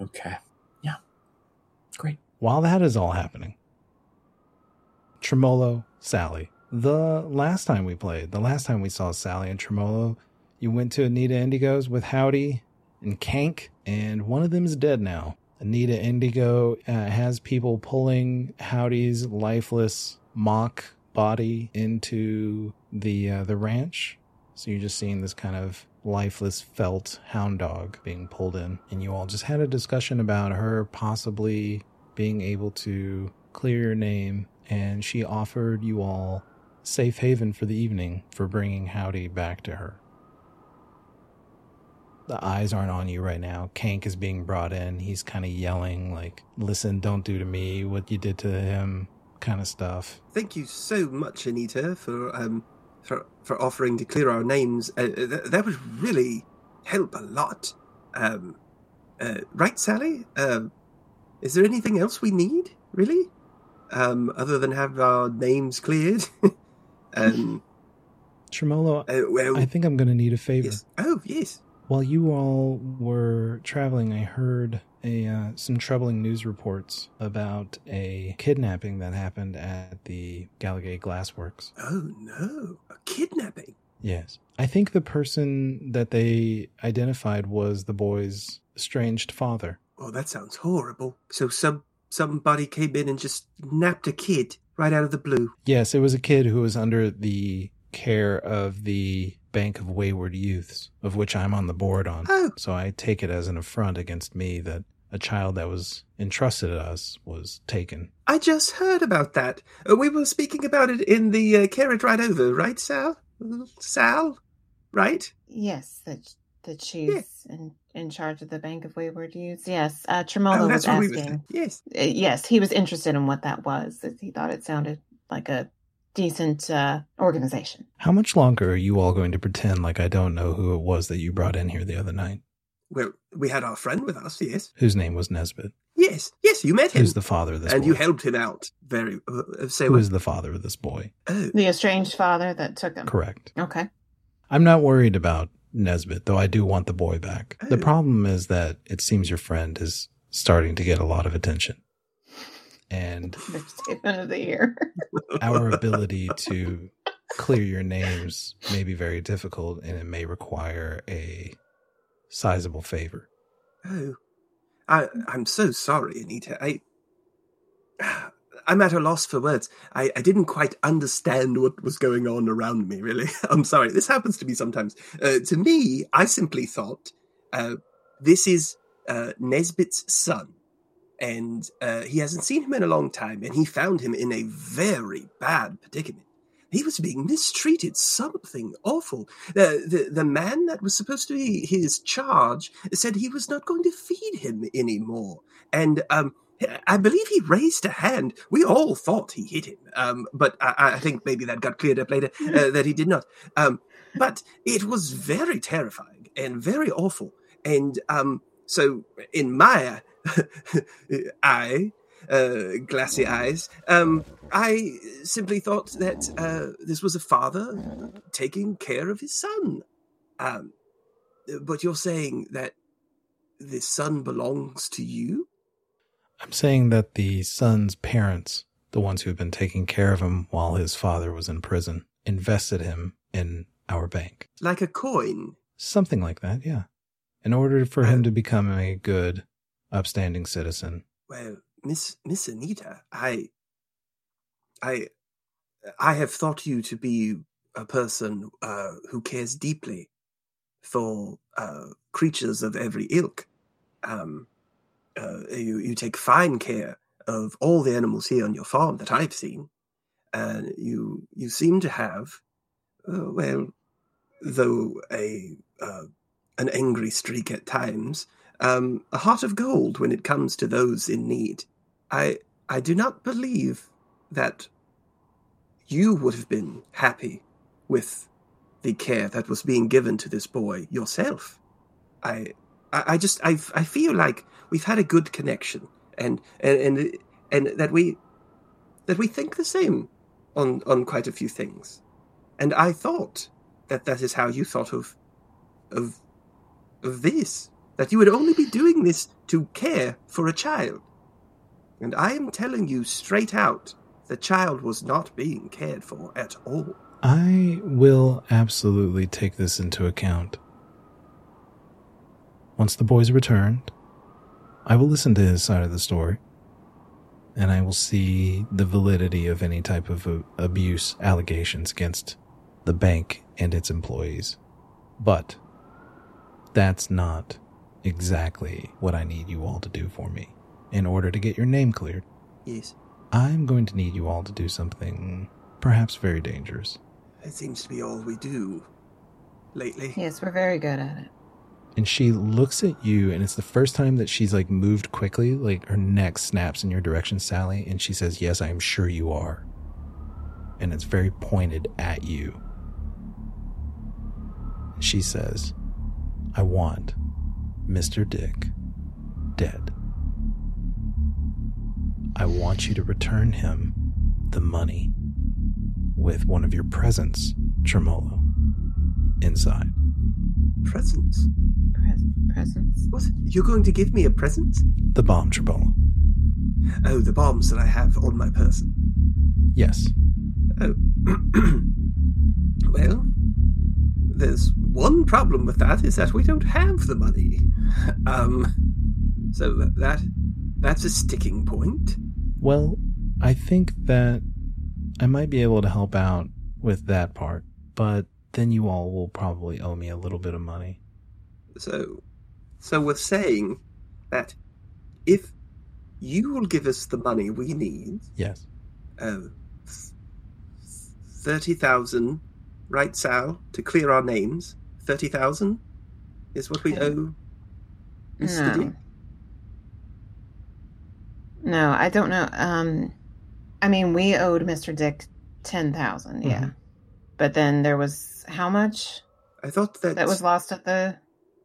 Speaker 5: Okay. Yeah. Great.
Speaker 1: while that is all happening, Tremolo, Sallie. The last time we played, the last time we saw Sallie and Tremolo, you went to Anita Indigo's with Howdy and Kank, and one of them is dead now. Anita Indigo uh, has people pulling Howdy's lifeless mock body into the uh, the ranch. So you're just seeing this kind of lifeless felt hound dog being pulled in, and you all just had a discussion about her possibly being able to clear your name, and she offered you all safe haven for the evening for bringing Howdy back to her. The eyes aren't on you right now. Kank is being brought in. He's kind of yelling, like, listen, don't do to me what you did to him, kind of stuff.
Speaker 7: Thank you so much, Anita, for um for for offering to clear our names. Uh, th- that would really help a lot. Um, uh, right, Sallie? Um, is there anything else we need, really? Um, other than have our names cleared? (laughs) um,
Speaker 1: Tremolo,
Speaker 7: Uh, well,
Speaker 1: I think I'm going to need a favor.
Speaker 7: yes. Oh, yes.
Speaker 1: While you all were traveling, I heard a uh, some troubling news reports about a kidnapping that happened at the Gallagher Glassworks.
Speaker 7: Oh, no. A kidnapping.
Speaker 1: Yes. I think the person that they identified was the boy's estranged father.
Speaker 7: Oh, that sounds horrible. So some somebody came in and just napped a kid right out of the blue.
Speaker 1: Yes, it was a kid who was under the care of the Bank of Wayward Youths, of which I'm on the board on.
Speaker 7: Oh.
Speaker 1: So I take it as an affront against me that a child that was entrusted to us was taken.
Speaker 7: I just heard about that. Uh, we were speaking about it in the uh, carriage ride over, right, Sal? Sal? Right?
Speaker 6: Yes, that that she's in, in charge of the Bank of Wayward Youths. Yes, uh, Tremolo was
Speaker 7: what we were
Speaker 6: asking.
Speaker 7: Yes.
Speaker 6: Uh, yes, he was interested in what that was. He thought it sounded like a decent uh, organization.
Speaker 1: How much longer are you all going to pretend like I don't know who it was that you brought in here the other night?
Speaker 7: Well, we had our friend with us, yes.
Speaker 1: Whose name was Nezbit?
Speaker 7: Yes, yes, you met him.
Speaker 1: Who's the father of this
Speaker 7: and
Speaker 1: boy?
Speaker 7: you helped him out very. Uh, uh, say
Speaker 1: Who
Speaker 7: what?
Speaker 1: is the father of this boy?
Speaker 7: Oh,
Speaker 6: The estranged father that took him.
Speaker 1: Correct.
Speaker 6: Okay.
Speaker 1: I'm not worried about Nezbit, though I do want the boy back. The
Speaker 7: Oh.
Speaker 1: problem is that it seems your friend is starting to get a lot of attention. And (laughs)
Speaker 6: Statement of the year. (laughs)
Speaker 1: our ability to clear your names may be very difficult and it may require a sizable favor.
Speaker 7: oh. I, I'm so sorry, Anita. I, (sighs) I'm at a loss for words. I, I didn't quite understand what was going on around me, really. (laughs) I'm sorry. This happens to me sometimes. Uh, to me, I simply thought uh, this is uh, Nezbit's son. And uh, he hasn't seen him in a long time, and he found him in a very bad predicament. He was being mistreated, something awful. The, the, the man that was supposed to be his charge said he was not going to feed him anymore. And um, I believe he raised a hand. We all thought he hit him, um, but I, I think maybe that got cleared up later uh, (laughs) that he did not. Um, but it was very terrifying and very awful. And um, so, in my (laughs) eye, uh, glassy eyes, um, I simply thought that uh, this was a father taking care of his son. Um, but you're saying that this son belongs to you?
Speaker 1: I'm saying that the son's parents, the ones who had been taking care of him while his father was in prison, invested him in our bank.
Speaker 7: Like a coin?
Speaker 1: Something like that, yeah. In order for him to become a good, upstanding citizen.
Speaker 7: Well, Miss Miss Anita, I, I, I have thought you to be a person uh, who cares deeply for uh, creatures of every ilk. Um, uh, you you take fine care of all the animals here on your farm that I've seen, and you you seem to have, uh, well, though a uh, an angry streak at times, um, a heart of gold when it comes to those in need. I I do not believe that you would have been happy with the care that was being given to this boy yourself. I I, I just I I feel like we've had a good connection and and and and that we that we think the same on on quite a few things. And I thought that that is how you thought of of of this that you would only be doing this to care for a child. And I am telling you straight out, the child was not being cared for at all.
Speaker 1: I will absolutely take this into account. Once the boy's returned, I will listen to his side of the story, and I will see the validity of any type of uh, abuse allegations against the bank and its employees. But that's not exactly what I need you all to do for me in order to get your name cleared.
Speaker 7: Yes,
Speaker 1: I'm going to need you all to do something perhaps very dangerous.
Speaker 7: it seems to be all we do lately.
Speaker 6: Yes, we're very good at it.
Speaker 1: and she looks at you and it's the first time that she's like moved quickly like her neck snaps in your direction sallie and she says yes i am sure you are and it's very pointed at you she says i want mr dick dead i want you to return him the money with one of your presents tremolo inside.
Speaker 7: Presents?
Speaker 6: Pres- presents.
Speaker 7: What? You're going to give me a present?
Speaker 1: The bomb, Tremolo.
Speaker 7: Oh, the bombs that I have on my person.
Speaker 1: Yes.
Speaker 7: Oh. (clears throat) well, there's one problem with that is that we don't have the money. (laughs) Um, so that, that that's a sticking point.
Speaker 1: Well, I think that I might be able to help out with that part, but then you all will probably owe me a little bit of money.
Speaker 7: So, so we're saying that if you will give us the money we need,
Speaker 1: Yes.
Speaker 7: uh, thirty thousand, right, Sal, to clear our names. Thirty thousand is what we owe. Mr.
Speaker 6: No. No, I don't know. Um, I mean, we owed Mr. Dick ten thousand, yeah.
Speaker 1: Mhm.
Speaker 6: But then there was how much
Speaker 7: I thought that
Speaker 6: that was lost at the?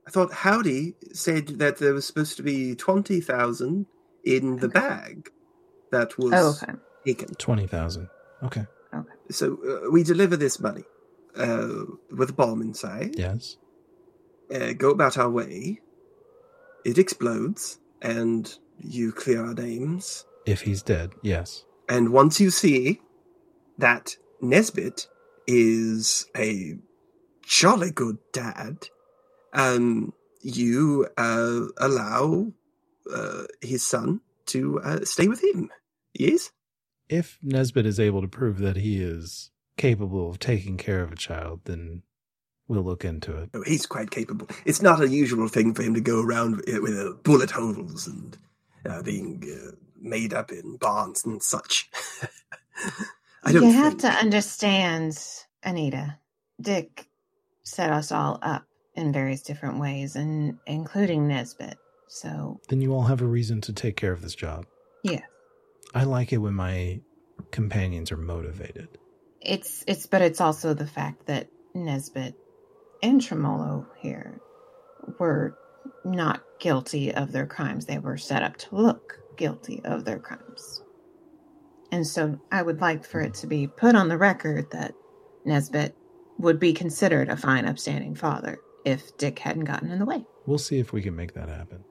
Speaker 7: I thought Howdy said that there was supposed to be twenty thousand in the bag that was
Speaker 6: Oh, okay.
Speaker 7: taken.
Speaker 1: 20,000. Okay. Okay.
Speaker 7: So uh, we deliver this money uh, with a bomb inside.
Speaker 1: Yes.
Speaker 7: uh, go about our way. It explodes, and you clear our names.
Speaker 1: If he's dead, yes.
Speaker 7: And once you see that Nezbit is a jolly good dad, um, you uh, allow uh, his son to uh, stay with him. Yes?
Speaker 1: If Nezbit is able to prove that he is capable of taking care of a child, then we'll look into it.
Speaker 7: Oh, he's quite capable. It's not a usual thing for him to go around with, with uh, bullet holes and uh, being uh, made up in barns and such. (laughs) I don't
Speaker 6: you have
Speaker 7: think-
Speaker 6: to understand, Anita. Dick set us all up in various different ways, and including Nezbit. So
Speaker 1: Then you all have a reason to take care of this job.
Speaker 6: yeah,
Speaker 1: I like it when my companions are motivated.
Speaker 6: it's it's, but it's also the fact that Nezbit and Tremolo here were not guilty of their crimes. They were set up to look guilty of their crimes. And so I would like for it to be put on the record that Nezbit would be considered a fine, upstanding father if Dick hadn't gotten in the way.
Speaker 1: We'll see if we can make that happen.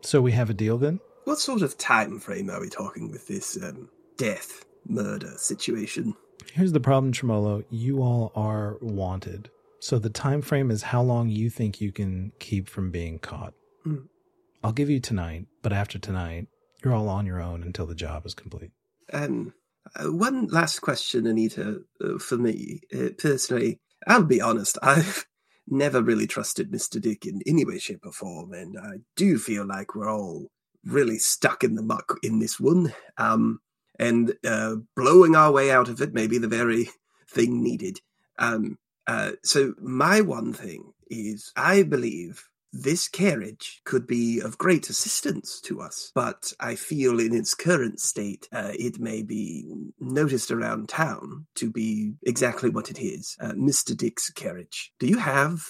Speaker 1: So we have a deal then?
Speaker 7: What sort of time frame are we talking with this um, death, murder situation?
Speaker 1: Here's the problem, Tremolo. You all are wanted. So the time frame is how long you think you can keep from being caught.
Speaker 7: Hmm.
Speaker 1: I'll give you tonight, but after tonight, you're all on your own until the job is complete.
Speaker 7: Um, uh, one last question, Anita, uh, for me uh, personally. I'll be honest, (laughs) I've never really trusted Mr. Dick in any way, shape, or form, and I do feel like we're all really stuck in the muck in this one. Um, and uh, blowing our way out of it may be the very thing needed. Um, uh, so, my one thing is I believe this carriage could be of great assistance to us, but I feel in its current state, uh, it may be noticed around town to be exactly what it is uh, Mr. Dick's carriage. Do you have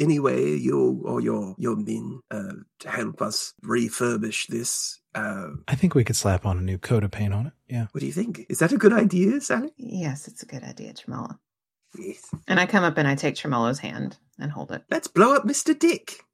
Speaker 7: any way you or your, your men uh, to help us refurbish this? Uh,
Speaker 1: I think we could slap on a new coat of paint on it. Yeah.
Speaker 7: what do you think? Is that a good idea, Sallie?
Speaker 6: Yes, it's a good idea, Tremolo.
Speaker 7: Yes.
Speaker 6: And I come up and I take Tremolo's hand and hold it.
Speaker 7: Let's blow up Mr. Dick.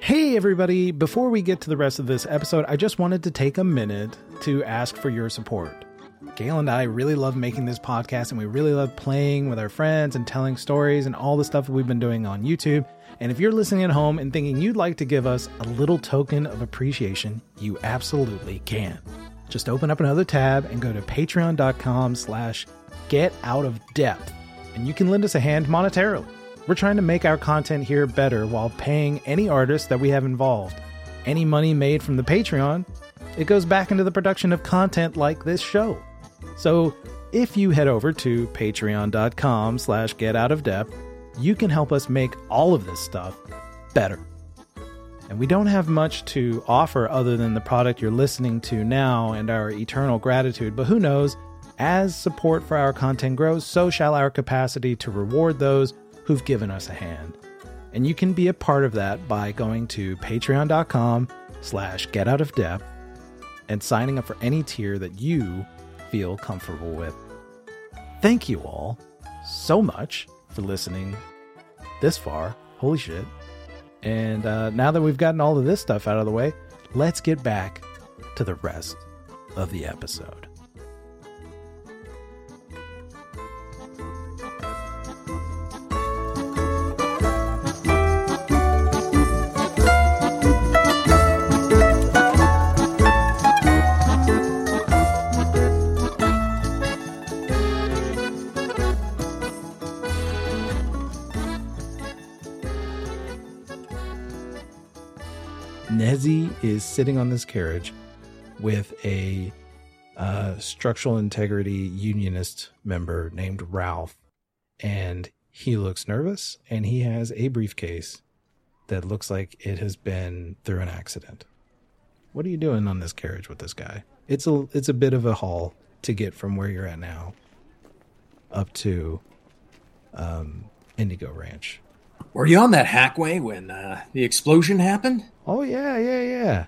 Speaker 1: Hey, everybody. Before we get to the rest of this episode, I just wanted to take a minute to ask for your support. Gail and I really love making this podcast and we really love playing with our friends and telling stories and all the stuff that we've been doing on YouTube. And if you're listening at home and thinking you'd like to give us a little token of appreciation, you absolutely can. Just open up another tab and go to patreon.com slash get out of depth and you can lend us a hand monetarily. We're trying to make our content here better while paying any artist that we have involved. Any money made from the Patreon, it goes back into the production of content like this show. So if you head over to patreon.com slash get out of depth, you can help us make all of this stuff better. And we don't have much to offer other than the product you're listening to now and our eternal gratitude, but who knows? As support for our content grows, so shall our capacity to reward those who've given us a hand. And you can be a part of that by going to patreon.com slash get out of depth and signing up for any tier that you feel comfortable with. Thank you all so much for listening this far. Holy shit. And uh, now that we've gotten all of this stuff out of the way, let's get back to the rest of the episode. Nezzy is sitting on this carriage with a uh, structural integrity unionist member named Ralph, and he looks nervous and he has a briefcase that looks like it has been through an accident. What are you doing on this carriage with this guy? It's a it's a bit of a haul to get from where you're at now up to um, Indigo Ranch.
Speaker 5: Were you on that hackway when uh, the explosion happened?
Speaker 1: Oh yeah, yeah, yeah,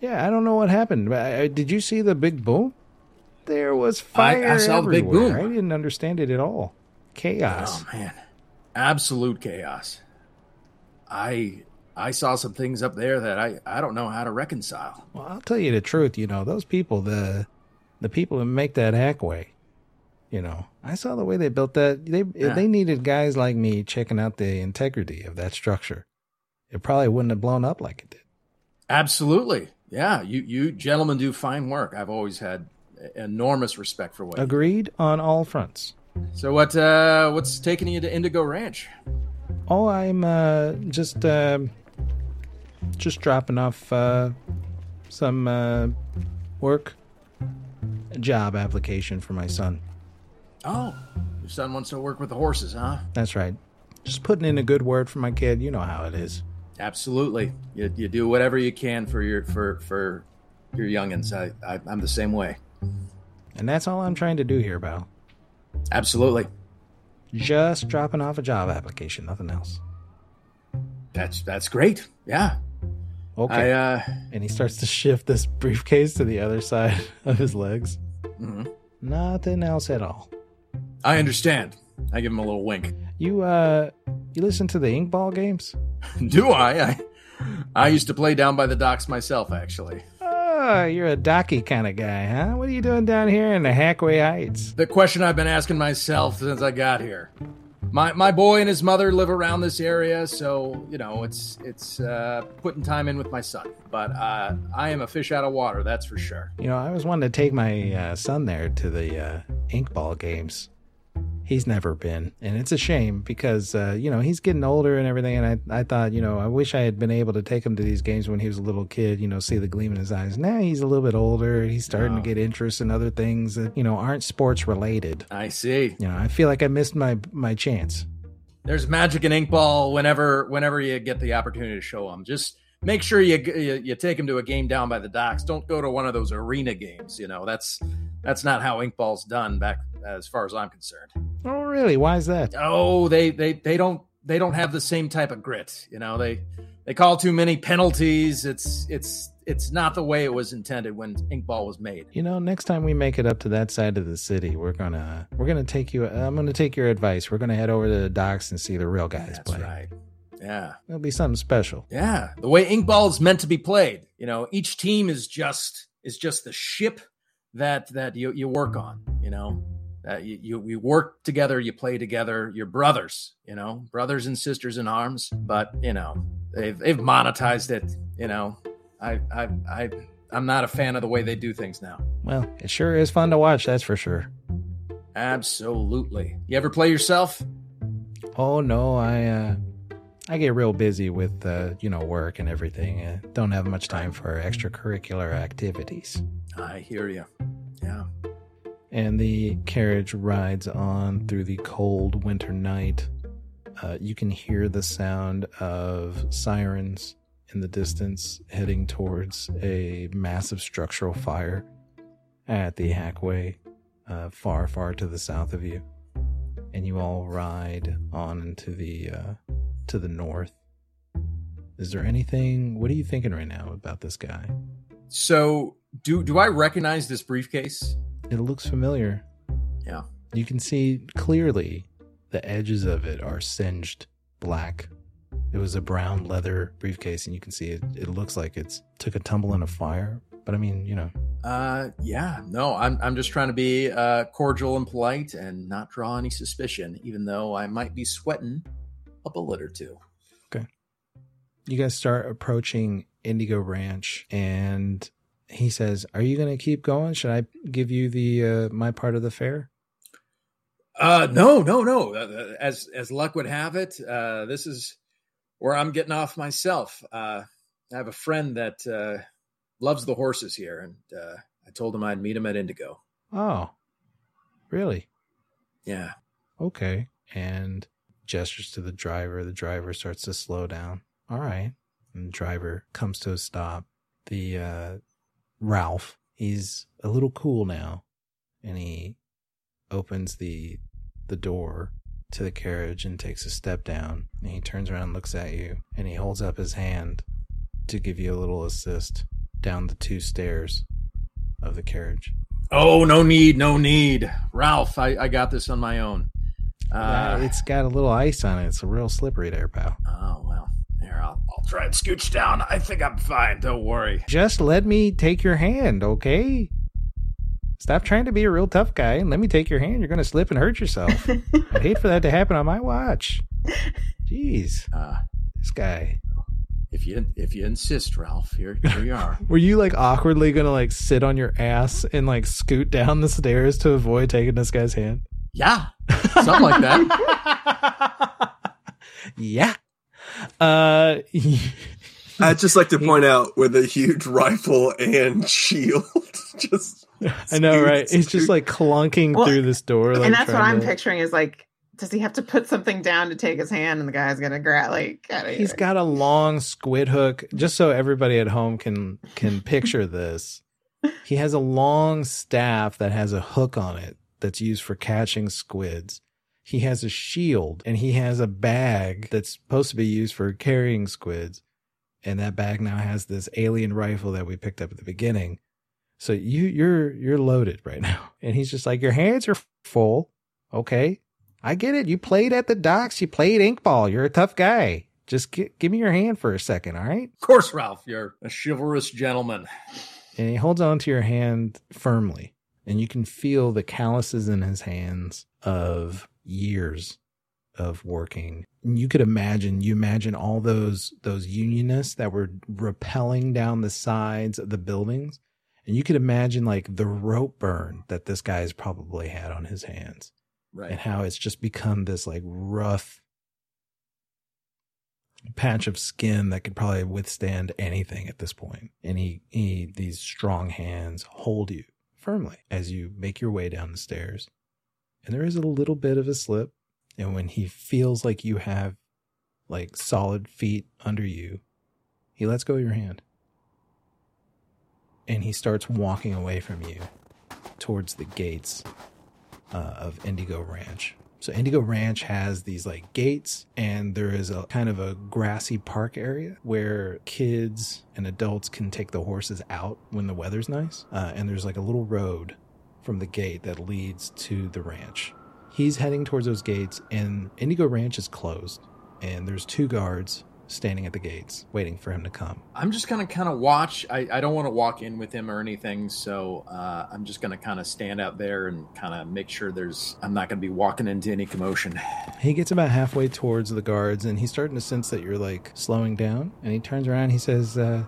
Speaker 1: yeah. I don't know what happened. but I, did you see the big boom? There was fire
Speaker 5: I- I saw the big boom.
Speaker 1: I didn't understand it at all. Chaos.
Speaker 5: Oh man, absolute chaos. I I saw some things up there that I I don't know how to reconcile.
Speaker 1: Well, I'll tell you the truth. You know, those people, the the people who make that hackway. You know, I saw the way they built that. They
Speaker 5: Yeah.
Speaker 1: they needed guys like me checking out the integrity of that structure. It probably wouldn't have blown up like it did.
Speaker 5: Absolutely, yeah. You you gentlemen do fine work. I've always had enormous respect for what. you
Speaker 1: Agreed on all fronts.
Speaker 5: So what uh what's taking you to Indigo Ranch?
Speaker 1: Oh, I'm uh, just um just dropping off uh, some uh, work, job application for my son.
Speaker 5: Oh, your son wants to work with the horses, huh?
Speaker 1: That's right. Just putting in a good word for my kid. You know how it is.
Speaker 5: Absolutely. You you do whatever you can for your for for your youngins. I, I I'm the same way.
Speaker 1: And that's all I'm trying to do here, Val.
Speaker 5: Absolutely.
Speaker 1: Just dropping off a job application, nothing else.
Speaker 5: That's that's great. Yeah.
Speaker 1: Okay.
Speaker 5: I uh
Speaker 1: and he starts to shift this briefcase to the other side (laughs) of his legs.
Speaker 5: mhm.
Speaker 1: Nothing else at all.
Speaker 5: I understand. I give him a little wink.
Speaker 1: You uh you listen to the inkball games? (laughs)
Speaker 5: Do I? I I used to play down by the docks myself actually.
Speaker 1: Oh, you're a docky kind of guy, huh? What are you doing down here in the Hackway Heights?
Speaker 5: The question I've been asking myself since I got here. My my boy and his mother live around this area, so you know it's it's uh, putting time in with my son. But uh, I am a fish out of water, that's for sure.
Speaker 1: You know, I was wanting to take my uh, son there to the uh, inkball games. He's never been, and it's a shame because uh, you know he's getting older and everything. And I, I thought, you know, I wish I had been able to take him to these games when he was a little kid. You know, see the gleam in his eyes. Now he's a little bit older. He's starting
Speaker 5: Oh.
Speaker 1: to get interest in other things that you know aren't sports related.
Speaker 5: I see.
Speaker 1: You know, I feel like I missed my my chance.
Speaker 5: There's magic in inkball whenever whenever you get the opportunity to show them. Just make sure you, you you take them to a game down by the docks. Don't go to one of those arena games. You know that's that's not how inkball's done back as far as I'm concerned.
Speaker 1: Oh, really? Why is that?
Speaker 5: Oh, they they they don't they don't have the same type of grit. You know they they call too many penalties. It's it's it's not the way it was intended when inkball was made.
Speaker 1: You know, next time we make it up to that side of the city, we're gonna we're gonna take you. Uh, I'm gonna take your advice. We're gonna head over to the docks and see the real guys
Speaker 5: That's
Speaker 1: play.
Speaker 5: right. Yeah.
Speaker 1: It'll be something special.
Speaker 5: Yeah, the way inkball is meant to be played. You know, each team is just is just the ship that that you you work on. You know, that you you, you work together, you play together. You're brothers. You know, brothers and sisters in arms. But you know, they've they've monetized it. You know, I I I I'm not a fan of the way they do things now.
Speaker 1: Well, it sure is fun to watch. That's for sure.
Speaker 5: Absolutely. You ever play yourself?
Speaker 1: Oh no, I uh, I get real busy with uh, you know work and everything. Uh, don't have much time for extracurricular activities.
Speaker 5: I hear you. Yeah.
Speaker 1: And the carriage rides on through the cold winter night. Uh, you can hear the sound of sirens in the distance heading towards a massive structural fire at the Hackway, uh, far, far to the south of you. And you all ride on into the uh, to the north. Is there anything? What are you thinking right now about this guy?
Speaker 5: So, do do I recognize this briefcase?
Speaker 1: It looks familiar.
Speaker 5: Yeah.
Speaker 1: You can see clearly the edges of it are singed black. It was a brown leather briefcase, and you can see it. It looks like it's took a tumble in a fire. But I mean, you know,
Speaker 5: Uh, yeah. No, I'm I'm just trying to be uh, cordial and polite and not draw any suspicion, even though I might be sweating a bullet or two. Okay.
Speaker 1: you guys start approaching Indigo Ranch, and he says, "Are you going to keep going? Should I give you the uh, my part of the fare?"
Speaker 5: Uh, no, no, no. Uh, As as luck would have it, uh, this is where I'm getting off myself. Uh, I have a friend that uh, loves the horses here, and uh, I told him I'd meet him at Indigo.
Speaker 1: Oh, really?
Speaker 5: Yeah.
Speaker 1: Okay. And gestures to the driver. The driver starts to slow down. All right. And the driver comes to a stop. The uh, Ralph, he's a little cool now, and he opens the the door to the carriage and takes a step down. And he turns around, and looks at you, and he holds up his hand to give you a little assist down the two stairs of the carriage.
Speaker 5: Oh, no need, no need, Ralph. I, I got this on my own.
Speaker 1: Uh,
Speaker 5: Uh,
Speaker 1: it's got a little ice on it. It's a real slippery there, pal.
Speaker 5: oh well. Here, I'll I'll try and scooch down. I think I'm fine. Don't worry.
Speaker 1: Just let me take your hand, okay? Stop trying to be a real tough guy and let me take your hand. You're going to slip and hurt yourself. (laughs) I'd hate for that to happen on my watch. Jeez,
Speaker 5: Uh,
Speaker 1: this guy.
Speaker 5: if you if you insist, Ralph. Here here you are. (laughs)
Speaker 1: Were you like awkwardly going to like sit on your ass and like scoot down the stairs to avoid taking this guy's hand?
Speaker 5: Yeah, something like that. (laughs)
Speaker 1: yeah. Uh, (laughs)
Speaker 7: I'd just like to point out with a huge rifle and shield. (laughs) just
Speaker 1: I know, right? He's just like clunking
Speaker 6: Well,
Speaker 1: through this door. Like,
Speaker 6: and that's what I'm
Speaker 1: to-
Speaker 6: picturing is like, does he have to put something down to take his hand and the guy's gonna grab like out of
Speaker 1: He's
Speaker 6: here?
Speaker 1: got a long squid hook. Just so everybody at home can can picture this, he has a long staff that has a hook on it that's used for catching squids. He has a shield and he has a bag that's supposed to be used for carrying squids. And that bag now has this alien rifle that we picked up at the beginning. So you you're you're loaded right now. (laughs) And he's just like, Your hands are full. Okay. I get it. You played at the docks. You played inkball. You're a tough guy. Just gi- give me your hand for a second, all right?
Speaker 5: Of course, Ralph. You're a chivalrous gentleman.
Speaker 1: And he holds on to your hand firmly, and you can feel the calluses in his hands of years of working. And you could imagine, you imagine all those those unionists that were rappelling down the sides of the buildings, and you could imagine like the rope burn that this guy's probably had on his hands.
Speaker 5: Right.
Speaker 1: And how it's just become this like rough patch of skin that could probably withstand anything at this point. And he, he these strong hands hold you firmly as you make your way down the stairs. And there is a little bit of a slip. And when he feels like you have like solid feet under you, he lets go of your hand. And he starts walking away from you towards the gates uh, of Indigo Ranch. So Indigo Ranch has these like gates, and there is a kind of a grassy park area where kids and adults can take the horses out when the weather's nice. Uh, and there's like a little road from the gate that leads to the ranch. He's heading towards those gates, and Indigo Ranch is closed, and there's two guards standing at the gates waiting for him to come.
Speaker 5: I'm just gonna kind of watch. I, I don't want to walk in with him or anything, so uh, I'm just gonna kind of stand out there and kind of make sure there's. I'm not gonna be walking into any commotion.
Speaker 1: He gets about halfway towards the guards and he's starting to sense that you're like slowing down. And he turns around he says, uh,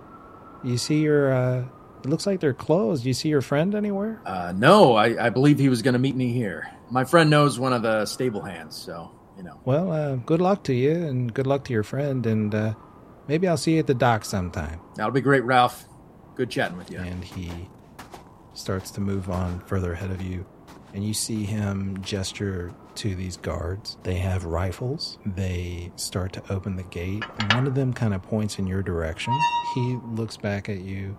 Speaker 1: You see your, uh, it looks like they're closed. You see your friend anywhere?
Speaker 5: Uh, no, I, I believe he was gonna meet me here. My friend knows one of the stable hands, so you know.
Speaker 1: Well, uh, good luck to you and good luck to your friend. And uh, maybe I'll see you at the dock sometime.
Speaker 5: That'll be great, Ralph. Good chatting with you.
Speaker 1: And he starts to move on further ahead of you. And you see him gesture to these guards. They have rifles. They start to open the gate. One of them kind of points in your direction. He looks back at you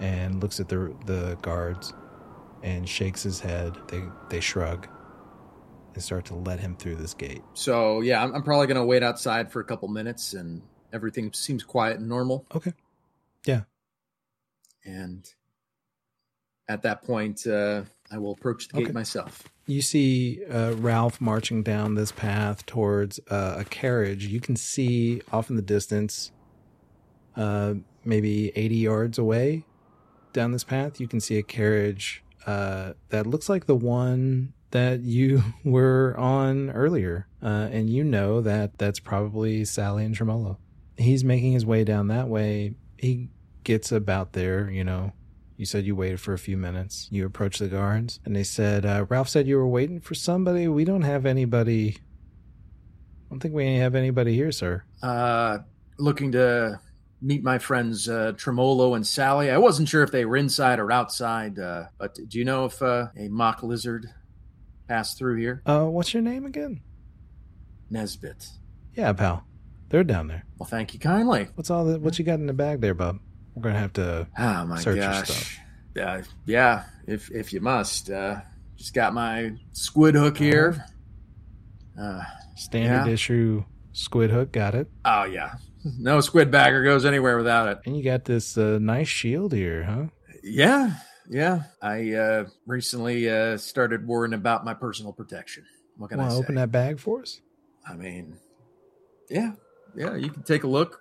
Speaker 1: and looks at the the guards and shakes his head. They they shrug. and start to let him through this gate.
Speaker 5: So yeah, I'm, I'm probably gonna wait outside for a couple minutes, and everything seems quiet and normal.
Speaker 1: Okay. Yeah.
Speaker 5: And at that point, uh, I will approach the gate myself.
Speaker 1: You see uh, Ralph marching down this path towards uh, a carriage. You can see off in the distance, uh, maybe 80 yards away down this path, you can see a carriage uh, that looks like the one that you (laughs) were on earlier. Uh, and you know that that's probably Sallie and Tremolo. He's making his way down that way. He gets about there, you know, you said you waited for a few minutes. You approached the guards, and they said, uh, Ralph said you were waiting for somebody. We don't have anybody. I don't think we have anybody here, sir.
Speaker 5: Uh, looking to meet my friends uh, Tremolo and Sallie. I wasn't sure if they were inside or outside, uh, but do you know if uh, a mock lizard passed through here?
Speaker 1: Uh, what's your name again?
Speaker 5: Nezbit.
Speaker 1: Yeah, pal. They're down there.
Speaker 5: Well, thank you kindly.
Speaker 1: What's all the, what you got in the bag there, bub? We're to have to.
Speaker 5: Oh my
Speaker 1: Search your
Speaker 5: gosh.
Speaker 1: stuff.
Speaker 5: Uh, yeah, if if you must. Uh, just got my squid hook here. Uh,
Speaker 1: Standard
Speaker 5: Yeah.
Speaker 1: issue squid hook, got it.
Speaker 5: oh yeah, no squid bagger goes anywhere without it.
Speaker 1: And you got this uh, nice shield here, huh?
Speaker 5: Yeah, yeah. I uh, recently uh, started worrying about my personal protection. What can
Speaker 1: Want
Speaker 5: I say?
Speaker 1: open that bag for us?
Speaker 5: I mean, yeah, yeah. You can take a look.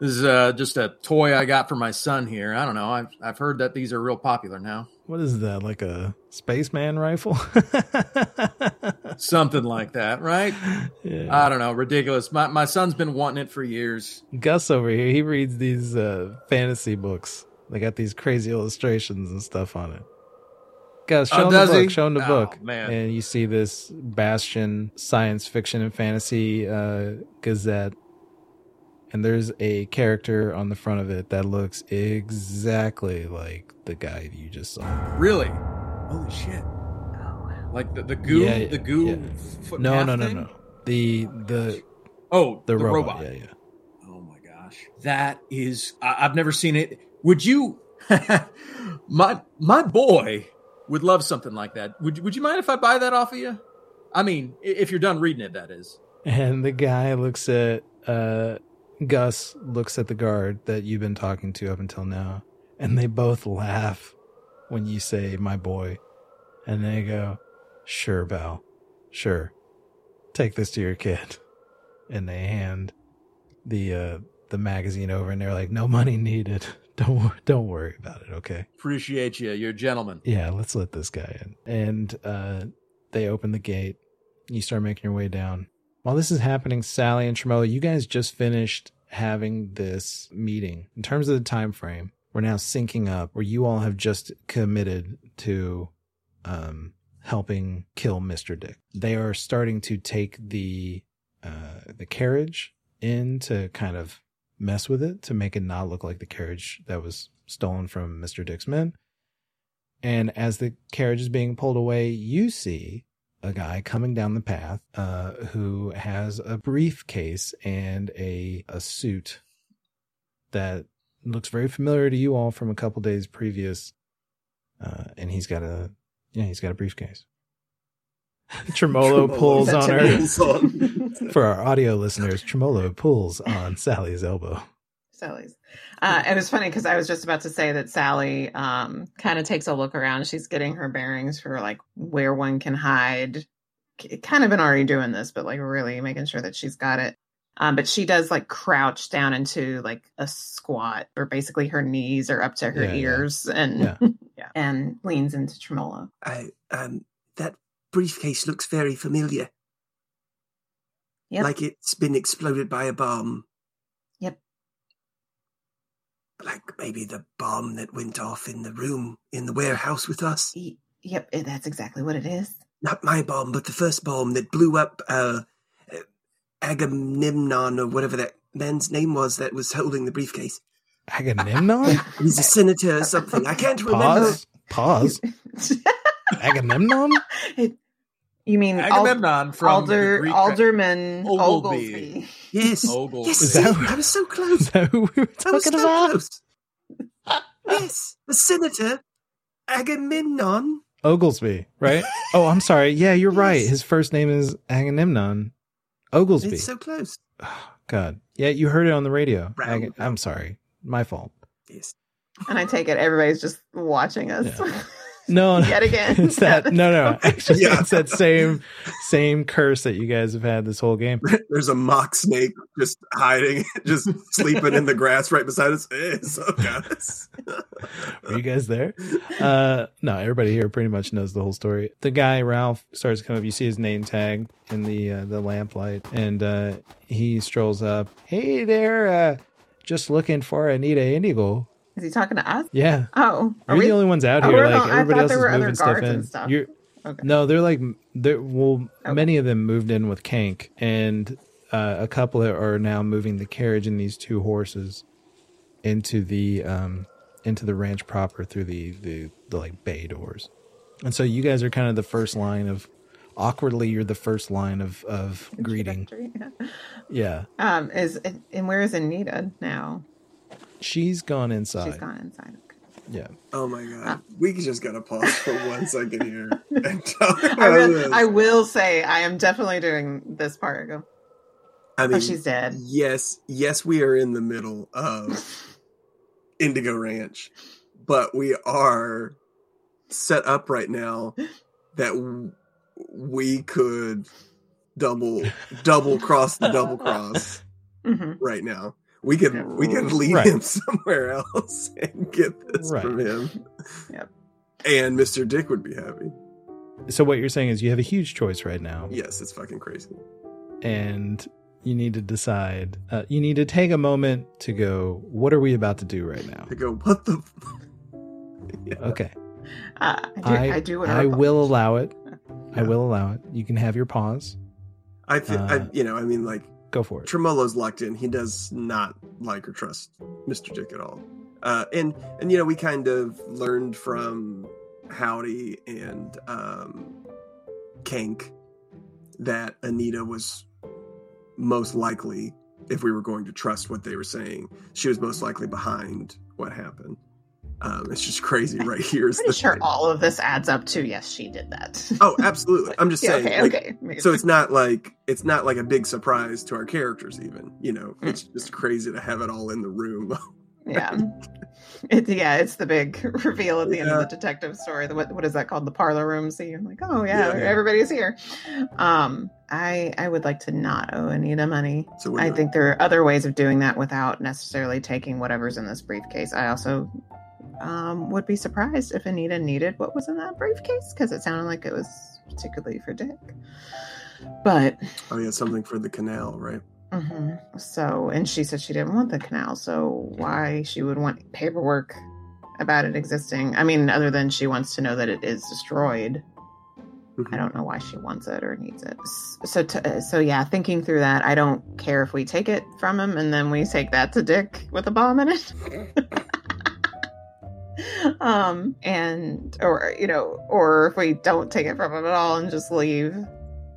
Speaker 5: This is uh, just a toy I got for my son here. I don't know. I've I've heard that these are real popular now.
Speaker 1: What is that? Like a spaceman rifle? (laughs)
Speaker 5: Something like that, right?
Speaker 1: yeah.
Speaker 5: I don't know. Ridiculous. My my son's been wanting it for years.
Speaker 1: Gus over here, he reads these uh, fantasy books. They got these crazy illustrations and stuff on it. Gus,
Speaker 5: Oh,
Speaker 1: show him the book.
Speaker 5: he?
Speaker 1: Show him the
Speaker 5: Oh,
Speaker 1: book.
Speaker 5: man.
Speaker 1: And you see this Bastion science fiction and fantasy uh, gazette. And there's a character on the front of it that looks exactly like the guy you just saw.
Speaker 5: Really? Holy shit! Like the, the goo,
Speaker 1: Yeah,
Speaker 5: the goo.
Speaker 1: yeah.
Speaker 5: foot
Speaker 1: No, no, no,
Speaker 5: thing?
Speaker 1: no. The the
Speaker 5: Oh,
Speaker 1: the,
Speaker 5: the,
Speaker 1: robot.
Speaker 5: robot.
Speaker 1: Yeah, yeah.
Speaker 5: Oh my gosh, that is. I, I've never seen it. Would you? (laughs) my my boy would love something like that. Would Would you mind if I buy that off of you? I mean, if you're done reading it, that is.
Speaker 1: And the guy looks at uh Gus looks at the guard that you've been talking to up until now, and they both laugh when you say my boy. And they go, Sure, Val. Sure. Take this to your kid. And they hand the uh the magazine over and they're like, No money needed. (laughs) Don't don't worry about it, okay?
Speaker 5: Appreciate you. You're a gentleman.
Speaker 1: yeah, let's let this guy in. And uh, they open the gate. You start making your way down. While this is happening, Sallie and Tremolo, you guys just finished having this meeting. In terms of the time frame, we're now syncing up where you all have just committed to um, helping kill Mr. Dick. They are starting to take the uh, the carriage in to kind of mess with it to make it not look like the carriage that was stolen from Mr. Dick's men. And as the carriage is being pulled away, you see a guy coming down the path uh, who has a briefcase and a a suit that looks very familiar to you all from a couple days previous. Uh, and he's got a yeah, he's got a briefcase. Tremolo pulls on her.
Speaker 7: On. (laughs)
Speaker 1: For our audio listeners, Tremolo pulls on Sallie's elbow.
Speaker 6: Sallie's. Uh, it was funny because I was just about to say that Sallie um, kind of takes a look around. She's getting her bearings for like where one can hide. K- Kind of been already doing this, but like really making sure that she's got it. Um, but she does like crouch down into like a squat, or basically her knees are up to her
Speaker 1: Yeah, yeah.
Speaker 6: ears, and
Speaker 1: Yeah. (laughs)
Speaker 6: yeah, and leans into Tremolo.
Speaker 7: I, um, that briefcase looks very familiar.
Speaker 6: Yep.
Speaker 7: Like it's been exploded by a bomb.
Speaker 6: Yep.
Speaker 7: Like maybe the bomb that went off in the room in the warehouse with us.
Speaker 6: Y- Yep, eh, that's exactly what it is.
Speaker 7: Not my bomb, but the first bomb that blew up uh, uh, Agamemnon or whatever that man's name was that was holding the briefcase.
Speaker 1: Agamemnon? (laughs)
Speaker 7: He's a senator or something. I can't remember.
Speaker 1: Pause. Pause. (laughs) Agamemnon?
Speaker 6: It- you mean Ald-
Speaker 5: Agamemnon from
Speaker 6: Alder
Speaker 5: Greek-
Speaker 6: Alderman
Speaker 5: Oglesby.
Speaker 6: Oglesby?
Speaker 7: Yes. (laughs)
Speaker 5: Ogle.
Speaker 7: Yes,
Speaker 1: Is that-
Speaker 7: I was so close.
Speaker 1: that who we were
Speaker 7: I was
Speaker 1: talking
Speaker 7: so
Speaker 1: about?
Speaker 7: close. yes, the senator Agamemnon.
Speaker 1: Oglesby, right? (laughs) oh, I'm sorry. Yeah, you're right. His first name is Agamemnon. Oglesby.
Speaker 7: It's so close.
Speaker 1: God. Yeah, you heard it on the radio.
Speaker 7: Right.
Speaker 1: Ag- I'm sorry. My fault.
Speaker 7: Yes.
Speaker 6: And I take it everybody's just watching us (laughs)
Speaker 1: No, no.
Speaker 6: yet again. (laughs)
Speaker 1: It's that no no (laughs) actually
Speaker 7: Yeah.
Speaker 1: it's that same same curse that you guys have had this whole game. (laughs)
Speaker 7: There's a mock snake just hiding, just sleeping in the grass right beside us. Eh, so guys.
Speaker 1: Were you guys there? Uh no, everybody here pretty much knows the whole story. The guy Ralph starts to come up. You see his name tag in the uh, the lamplight, and uh, he strolls up. Hey there, uh, just looking for Anita Indigo.
Speaker 6: Is he talking to us?
Speaker 1: Yeah,
Speaker 6: Oh, are
Speaker 1: you're
Speaker 6: we?
Speaker 1: the only ones out
Speaker 6: Oh,
Speaker 1: here. Like
Speaker 6: I
Speaker 1: everybody else is moving stuff in.
Speaker 6: stuff.
Speaker 1: You're
Speaker 6: Okay.
Speaker 1: No, they're like they're well,
Speaker 6: Okay.
Speaker 1: many of them moved in with Kank, and uh, a couple are now moving the carriage and these two horses into the um into the ranch proper through the the, the like bay doors. And so you guys are kind of the first line of awkwardly you're the first line of of greeting. Yeah.
Speaker 6: yeah. Um, is and where is Anita now?
Speaker 1: She's gone inside.
Speaker 6: She's gone inside. Okay.
Speaker 1: Yeah.
Speaker 7: Oh my god. We just gotta pause for one (laughs) second here (laughs) and talk
Speaker 6: I, will,
Speaker 7: this.
Speaker 6: I will say I am definitely doing this part. I go,
Speaker 7: I mean,
Speaker 6: oh, she's dead.
Speaker 7: yes, yes, we are in the middle of (laughs) Indigo Ranch, but we are set up right now that w- we could double double cross the double cross
Speaker 6: hmm
Speaker 7: right now. We could we could lead
Speaker 1: Right.
Speaker 7: him (laughs) somewhere else and get this
Speaker 1: Right.
Speaker 7: from him.
Speaker 6: Yep.
Speaker 7: And Mr. Dick would be happy.
Speaker 1: So what you're saying is you have a huge choice right now.
Speaker 7: Yes, it's fucking crazy.
Speaker 1: and you need to decide. Uh, you need to take a moment to go. What are we about to do right now?
Speaker 7: To go, what the? f-" (laughs) yeah.
Speaker 1: Okay,
Speaker 6: Uh, I do.
Speaker 1: I
Speaker 6: I, do. what
Speaker 1: I will allow it. I will allow it. You can have your pause.
Speaker 7: I feel, I,
Speaker 1: Uh,
Speaker 7: you know, I mean, like
Speaker 1: Go for it.
Speaker 7: Tremolo's locked in. He does not like or trust Mr. Dick at all. Uh, and and you know, we kind of learned from Howdy and um, Kank that Anita was most likely, if we were going to trust what they were saying, she was most likely behind what happened. Um, it's just crazy right (laughs) here. Is
Speaker 6: Pretty
Speaker 7: the
Speaker 6: sure
Speaker 7: thing.
Speaker 6: all of this adds up to yes, she did that.
Speaker 7: Oh, (laughs) absolutely. I'm just
Speaker 6: Yeah,
Speaker 7: saying.
Speaker 6: okay,
Speaker 7: like,
Speaker 6: okay.
Speaker 7: So it's not like it's not like a big surprise to our characters even you know
Speaker 6: Mm.
Speaker 7: it's just crazy to have it all in the room (laughs)
Speaker 6: yeah. it's yeah, it's the big reveal at the end of the detective story. The, what what is that called? The parlor room scene. I'm like, oh yeah,
Speaker 7: Yeah.
Speaker 6: everybody's here. Um, I I would like to not owe Anita money.
Speaker 7: so
Speaker 6: I
Speaker 7: not-
Speaker 6: think there are other ways of doing that without necessarily taking whatever's in this briefcase. I also um, would be surprised if Anita needed what was in that briefcase because it sounded like it was particularly for Dick. But
Speaker 7: oh yeah something for the canal right
Speaker 6: mhm. so, and she said she didn't want the canal, so why she would want paperwork about it existing? I mean, other than she wants to know that it is destroyed. I don't know why she wants it or needs it. So, to, so yeah, thinking through that, I don't care if we take it from him and then we take that to Dick with a bomb in it. (laughs) um, and or you know, or if we don't take it from him at all and just leave,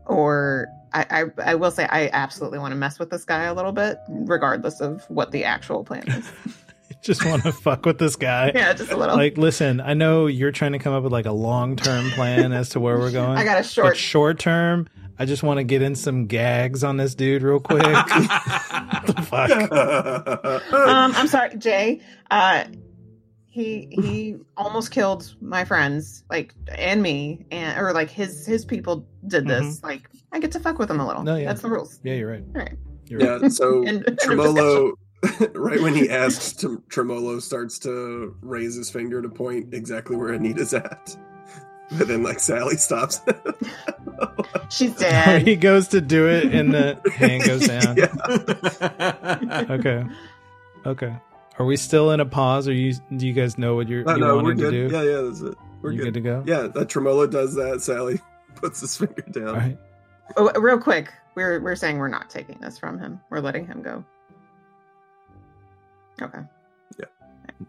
Speaker 6: or I, I, I will say I absolutely want to mess with this guy a little bit, regardless of what the actual plan is. (laughs)
Speaker 1: Just want to fuck with this guy.
Speaker 6: yeah, just a little.
Speaker 1: Like, listen, I know you're trying to come up with like a long term plan as to where we're (laughs) going.
Speaker 6: I got a
Speaker 1: but
Speaker 6: short.
Speaker 1: short term, I just want to get in some gags on this dude real quick. (laughs) what the fuck?
Speaker 6: um, I'm sorry, Jae. Uh, he he almost killed my friends, like and me, and or like his his people did this. Mm-hmm. Like I get to fuck with him a little.
Speaker 1: No, yeah.
Speaker 6: That's the rules.
Speaker 1: Yeah, you're right.
Speaker 6: All right.
Speaker 1: You're right.
Speaker 7: yeah so (laughs)
Speaker 6: And- and (laughs)
Speaker 7: tremolo (laughs) right when he asks to, tremolo starts to raise his finger to point exactly where anita's at but then like sallie stops
Speaker 6: She's dead.
Speaker 1: he goes to do it and the hand goes down.
Speaker 7: Yeah.
Speaker 1: Okay. Okay. Are we still in a pause or you do you guys know what you're
Speaker 7: no,
Speaker 1: you
Speaker 7: no we're
Speaker 1: wanting to do?
Speaker 7: yeah yeah that's it we're
Speaker 1: you
Speaker 7: good.
Speaker 1: good to go?
Speaker 7: yeah that tremolo does that sallie (laughs) puts his finger down
Speaker 1: All right.
Speaker 6: Oh, real quick, we're we're saying we're not taking this from him. We're letting him go. Okay. Yeah.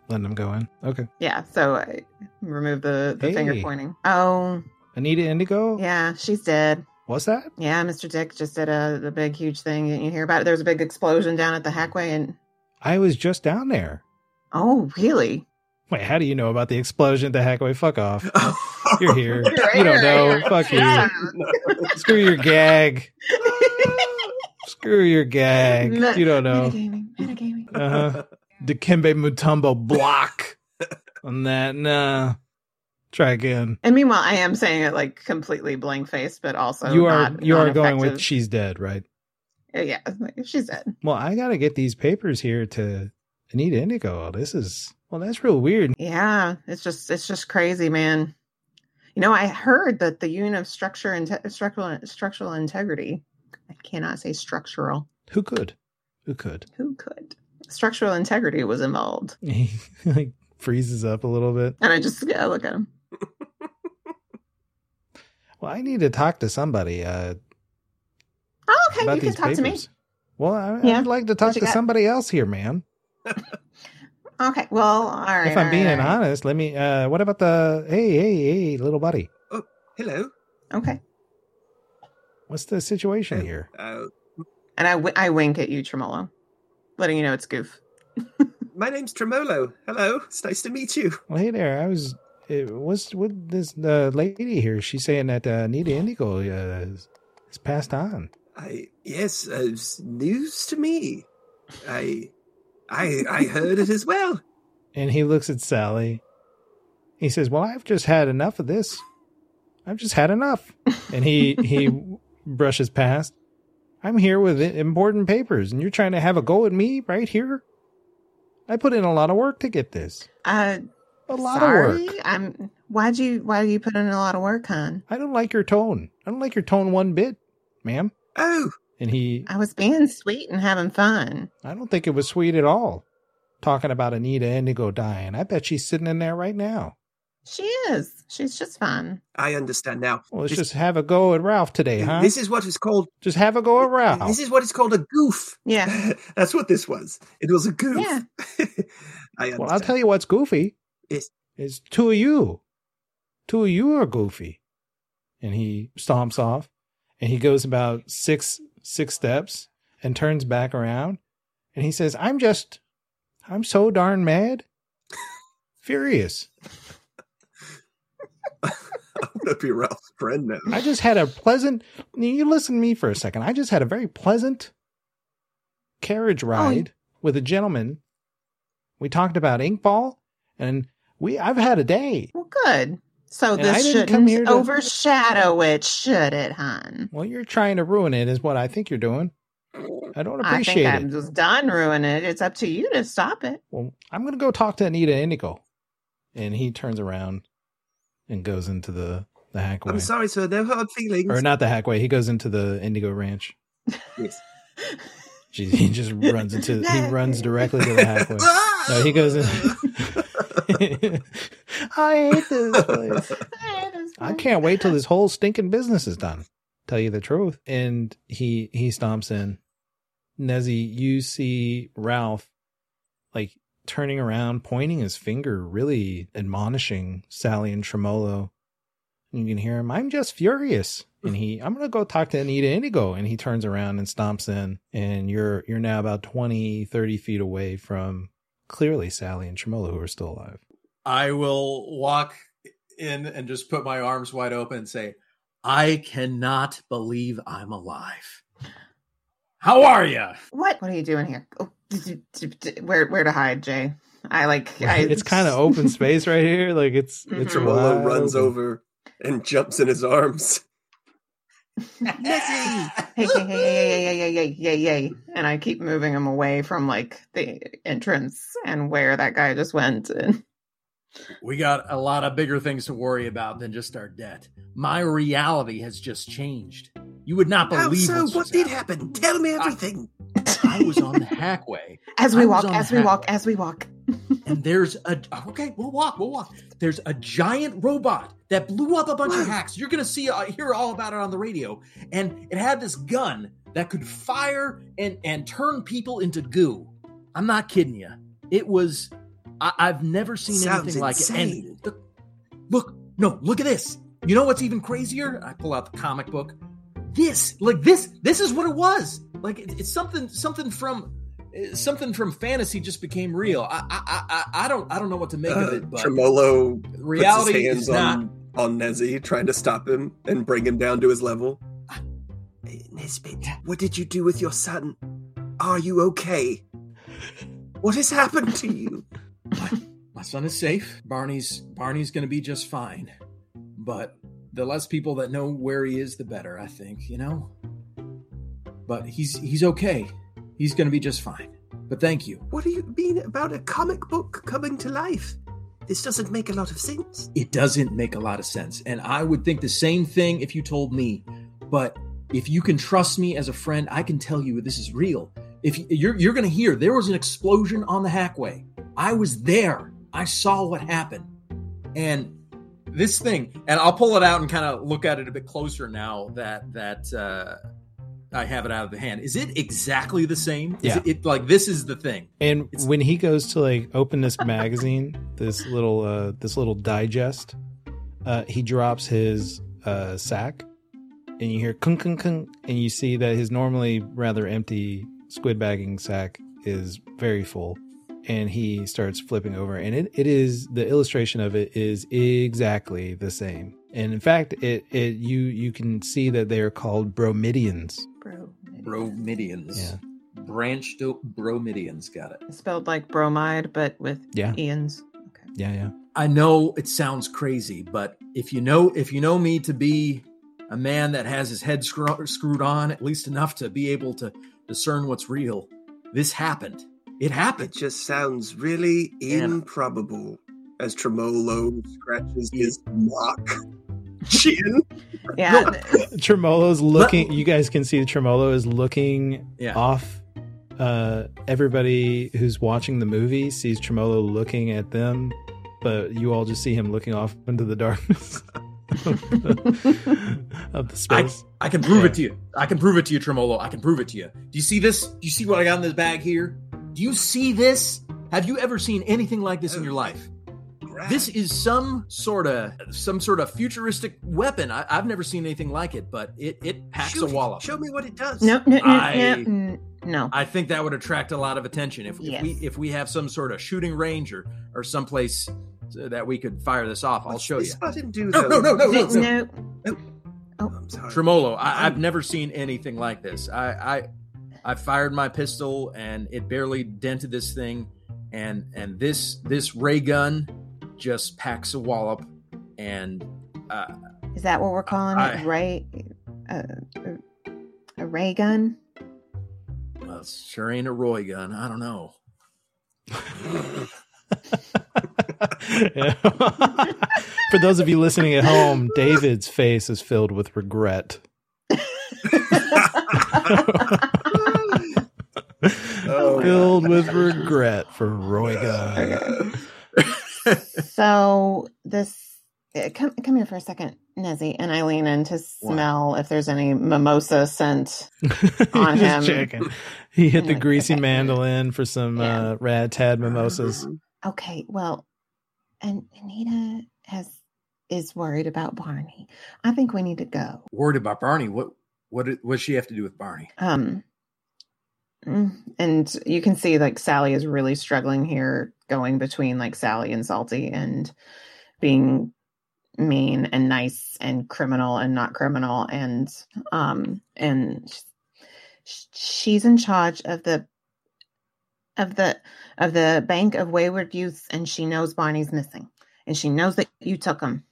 Speaker 1: Letting him go in. Okay.
Speaker 6: Yeah. So I remove the the
Speaker 1: Hey.
Speaker 6: finger pointing. Oh,
Speaker 1: Anita Indigo?
Speaker 6: yeah, she's dead.
Speaker 1: What's that?
Speaker 6: Yeah, Mr. Dick just did a the big huge thing. Didn't you hear about it? There was a big explosion down at the Hackway, and
Speaker 1: I was just down there.
Speaker 6: oh, really?
Speaker 1: Wait, how do you know about the explosion at the Hackway? Fuck off. (laughs) You're here. You don't know. Fuck you. Screw your gag. Screw your gag. You don't know.
Speaker 6: Metagaming, metagaming.
Speaker 1: Uh huh. Dikembe Mutombo block on that. Nah. Try again.
Speaker 6: And meanwhile, I am saying it like completely blank faced, but also
Speaker 1: you are you are going with she's dead, right?
Speaker 6: Uh, yeah, (laughs) she's dead.
Speaker 1: Well, I gotta get these papers here to Anita Indigo. This is well, that's real weird.
Speaker 6: Yeah, it's just it's just crazy, man. You know, I heard that the unit of structure and structural structural integrity. I cannot say structural.
Speaker 1: Who could? Who could?
Speaker 6: Who could? Structural integrity was involved, (laughs)
Speaker 1: He like freezes up a little bit.
Speaker 6: and I just yeah, look at him. (laughs)
Speaker 1: Well, I need to talk to somebody uh,
Speaker 6: Oh, okay,
Speaker 1: about
Speaker 6: you can
Speaker 1: these
Speaker 6: talk to me.
Speaker 1: Well, I,
Speaker 6: Yeah.
Speaker 1: I'd like to talk to
Speaker 6: got?
Speaker 1: somebody else here, man.
Speaker 6: Okay, well, all right.
Speaker 1: if I'm
Speaker 6: all
Speaker 1: being
Speaker 6: right,
Speaker 1: honest, let me. Uh, what about the? Hey, hey, hey, little buddy.
Speaker 7: Oh, hello.
Speaker 6: Okay,
Speaker 1: What's the situation here?
Speaker 7: Uh,
Speaker 6: and I, w- I wink at you, Tremolo, letting you know it's Goof. (laughs)
Speaker 7: my name's Tremolo. Hello. It's nice to meet you.
Speaker 1: Well, hey there. I was. It was with this uh, lady here. She's saying that uh, Nita Indigo uh, is, is passed on.
Speaker 7: I yes, uh, it's news to me. I I I heard it as well.
Speaker 1: And he looks at Sallie. He says, "Well, I've just had enough of this. I've just had enough." And he he (laughs) brushes past. I'm here with important papers, and you're trying to have a go at me right here. I put in a lot of work to get this.
Speaker 6: Uh,
Speaker 1: A lot
Speaker 6: sorry,
Speaker 1: of work.
Speaker 6: I'm. Why'd you Why do you put in a lot of work, hon?
Speaker 1: I don't like your tone. I don't like your tone one bit, ma'am.
Speaker 7: Oh,
Speaker 1: And he,
Speaker 6: I was being sweet and having fun.
Speaker 1: I don't think it was sweet at all. Talking about Anita Indigo dying. I bet she's sitting in there right now.
Speaker 6: She is. She's just fine.
Speaker 7: I understand now.
Speaker 1: Well, let's
Speaker 7: This-
Speaker 1: just have a go at Ralph today, huh?
Speaker 7: This is what is called.
Speaker 1: just have a go at Ralph.
Speaker 7: This is what is called a goof.
Speaker 6: Yeah. (laughs)
Speaker 7: That's what this was. It was a goof.
Speaker 6: Yeah. (laughs)
Speaker 7: I understand.
Speaker 1: Well, I'll tell you what's goofy.
Speaker 7: Yes.
Speaker 1: Is two of you. Two of you are goofy. And he stomps off and he goes about six six steps and turns back around and he says, I'm just I'm so darn mad. (laughs) Furious. (laughs)
Speaker 7: I'm gonna be Ralph's friend now.
Speaker 1: I just had a pleasant you listen to me for a second. I just had a very pleasant carriage oh, ride with a gentleman. We talked about inkball and we I've had a day.
Speaker 6: Well, good. So
Speaker 1: And
Speaker 6: this
Speaker 1: didn't come
Speaker 6: shouldn't
Speaker 1: here to-
Speaker 6: overshadow it, should it, hon?
Speaker 1: Well, you're trying to ruin it, is what I think you're doing. I don't
Speaker 6: I
Speaker 1: appreciate
Speaker 6: think
Speaker 1: it.
Speaker 6: I'm just done ruining it. It's up to you to stop it.
Speaker 1: Well, I'm going to go talk to Anita Indigo. And he turns around and goes into the, the hackway.
Speaker 7: I'm sorry, sir. No hard feelings.
Speaker 1: Or not the hackway. He goes into the Indigo Ranch.
Speaker 7: Yes.
Speaker 1: Jeez, he just runs into, he (laughs) runs directly to the hackway. (laughs) No, he goes in. (laughs) (laughs) I hate this place. (laughs) I hate this place. I can't wait till this whole stinking business is done. Tell you the truth. And he he stomps in. Nezzy, you see Ralph like turning around, pointing his finger, really admonishing Sallie and Tremolo. And you can hear him, I'm just furious. And he I'm gonna go talk to Anita Indigo. And he turns around and stomps in. And you're you're now about 20, 30 feet away from clearly Sallie and Tremolo who are still alive.
Speaker 5: I will walk in and just put my arms wide open and say, I cannot believe I'm alive. How are you?
Speaker 6: What? What are you doing here? Oh, where where to hide, Jae? I like. (laughs) I,
Speaker 1: it's kind of open (laughs) space right here. Like it's it's
Speaker 6: Mhm.
Speaker 7: Tremolo
Speaker 1: wide
Speaker 7: runs over and jumps in his arms. (laughs)
Speaker 6: Hey, hey, hey, hey, hey, hey, hey, hey, hey, and I keep moving him away from like the entrance and where that guy just went. And
Speaker 5: We got a lot of bigger things to worry about than just our debt. My reality has just changed. You would not
Speaker 7: How
Speaker 5: believe
Speaker 7: so? What did
Speaker 5: happened.
Speaker 7: happen? Tell me everything.
Speaker 5: I was on the (laughs) hackway.
Speaker 6: as we
Speaker 5: was
Speaker 6: walk, as we walk, as we walk. (laughs)
Speaker 5: and there's a okay we'll walk we'll walk there's a giant robot that blew up a bunch of hacks. You're gonna see uh, hear all about it on the radio. And it had this gun that could fire and and turn people into goo. I'm not kidding you it was I, i've never seen
Speaker 7: Sounds
Speaker 5: anything like it. And look, look no look at this. You know what's even crazier? I pull out the comic book. This like this this is what it was. Like it, it's something something from uh, something from fantasy just became real. I I I, I don't I don't know what to make of
Speaker 7: Uh,
Speaker 5: it, but
Speaker 7: Tremolo
Speaker 5: reality
Speaker 7: puts his hands
Speaker 5: is not.
Speaker 7: on on Nezzy, trying to stop him and bring him down to his level. Hey, Nezbit, what did you do with your son? Are you okay? What has happened to you?
Speaker 5: My son is safe. Barney's Barney's going to be just fine. But the less people that know where he is, the better. I think you know. But he's he's okay. He's going to be just fine. But thank you.
Speaker 7: What do you mean about a comic book coming to life? This doesn't make a lot of sense.
Speaker 5: It doesn't make a lot of sense, and I would think the same thing if you told me. But if you can trust me as a friend, I can tell you this is real. If you- you're you're going to hear there was an explosion on the Hackway. I was there. I saw what happened. And this thing, and I'll pull it out and kind of look at it a bit closer now that that uh, I have it out of the hand. Is it exactly the same? Is
Speaker 1: Yeah.
Speaker 5: it, it like this is the thing?
Speaker 1: And
Speaker 5: It's-
Speaker 1: when he goes to like open this magazine, (laughs) this little uh this little digest, uh he drops his uh sack and you hear kunk kunk kunk and you see that his normally rather empty squid bagging sack is very full and he starts flipping over and it, it is the illustration of it is exactly the same. And in fact it it you you can see that they are called bromidians.
Speaker 6: Bro.
Speaker 5: Bromidians.
Speaker 1: Yeah.
Speaker 5: Branched o- bromidians. Got it.
Speaker 6: Spelled like bromide, but with
Speaker 1: Yeah.
Speaker 6: Ian's. Okay.
Speaker 1: Yeah, yeah.
Speaker 5: I know it sounds crazy, but if you know if you know me to be a man that has his head screw- screwed on at least enough to be able to discern what's real, this happened. It
Speaker 7: It
Speaker 5: happened.
Speaker 7: just sounds really
Speaker 5: Yeah.
Speaker 7: improbable as Tremolo scratches his mock (laughs) chin.
Speaker 6: Yeah.
Speaker 5: No. (laughs)
Speaker 1: Tremolo's looking. You guys can see Tremolo is looking
Speaker 5: Yeah.
Speaker 1: off. Uh, everybody who's watching the movie sees Tremolo looking at them, but you all just see him looking off into the darkness (laughs) of the, of the space.
Speaker 5: I can prove
Speaker 1: Yeah.
Speaker 5: it to you. I can prove it to you, Tremolo. I can prove it to you. Do you see this? Do you see what I got in this bag here? Do you see this? Have you ever seen anything like this in your life? This is some sort of some sort of futuristic weapon. I, I've never seen anything like it, but it it packs
Speaker 7: Shoot
Speaker 5: a wallop.
Speaker 7: Show me what it does.
Speaker 6: No, no, no,
Speaker 5: I-
Speaker 6: no, no.
Speaker 5: I think that would attract a lot of attention if, if we if we have some sort of shooting range or or someplace uh, that we could fire this off. I'll
Speaker 7: What's
Speaker 5: show you.
Speaker 7: this button do
Speaker 5: No,
Speaker 7: though?
Speaker 5: no, no, no, no,
Speaker 6: Th-
Speaker 5: no.
Speaker 6: no.
Speaker 7: I'm sorry.
Speaker 5: Tremolo, I, I've never seen anything like this. I, I I fired my pistol and it barely dented this thing, and and this this ray gun just packs a wallop, and uh,
Speaker 6: Is that what we're calling
Speaker 5: I-
Speaker 6: it? Ray, uh, a ray gun?
Speaker 5: well, it sure ain't a Roy gun. I don't know. (laughs)
Speaker 1: For those of you listening at home, David's face is filled with regret. (laughs)
Speaker 7: Oh,
Speaker 1: filled with regret for Roy Gunn. (laughs)
Speaker 6: so this, uh, come come here for a second, Nezzy, and I lean in to smell if there's any mimosa scent. (laughs) On
Speaker 1: Just
Speaker 6: him.
Speaker 1: checking. He hit the
Speaker 6: Like,
Speaker 1: greasy
Speaker 6: okay.
Speaker 1: mandolin for some
Speaker 6: Yeah.
Speaker 1: uh, rad tad mimosas.
Speaker 6: Okay, well, and Anita has is worried about Barney. I think we need to go.
Speaker 5: Worried about Barney. What what did- what does she have to do with Barney?
Speaker 6: Um, and you can see like Sallie is really struggling here, going between like Sallie and Salty and being mean and nice and criminal and not criminal and um and she's in charge of the of the of the bank of wayward youths and she knows Barney's missing and she knows that you took him.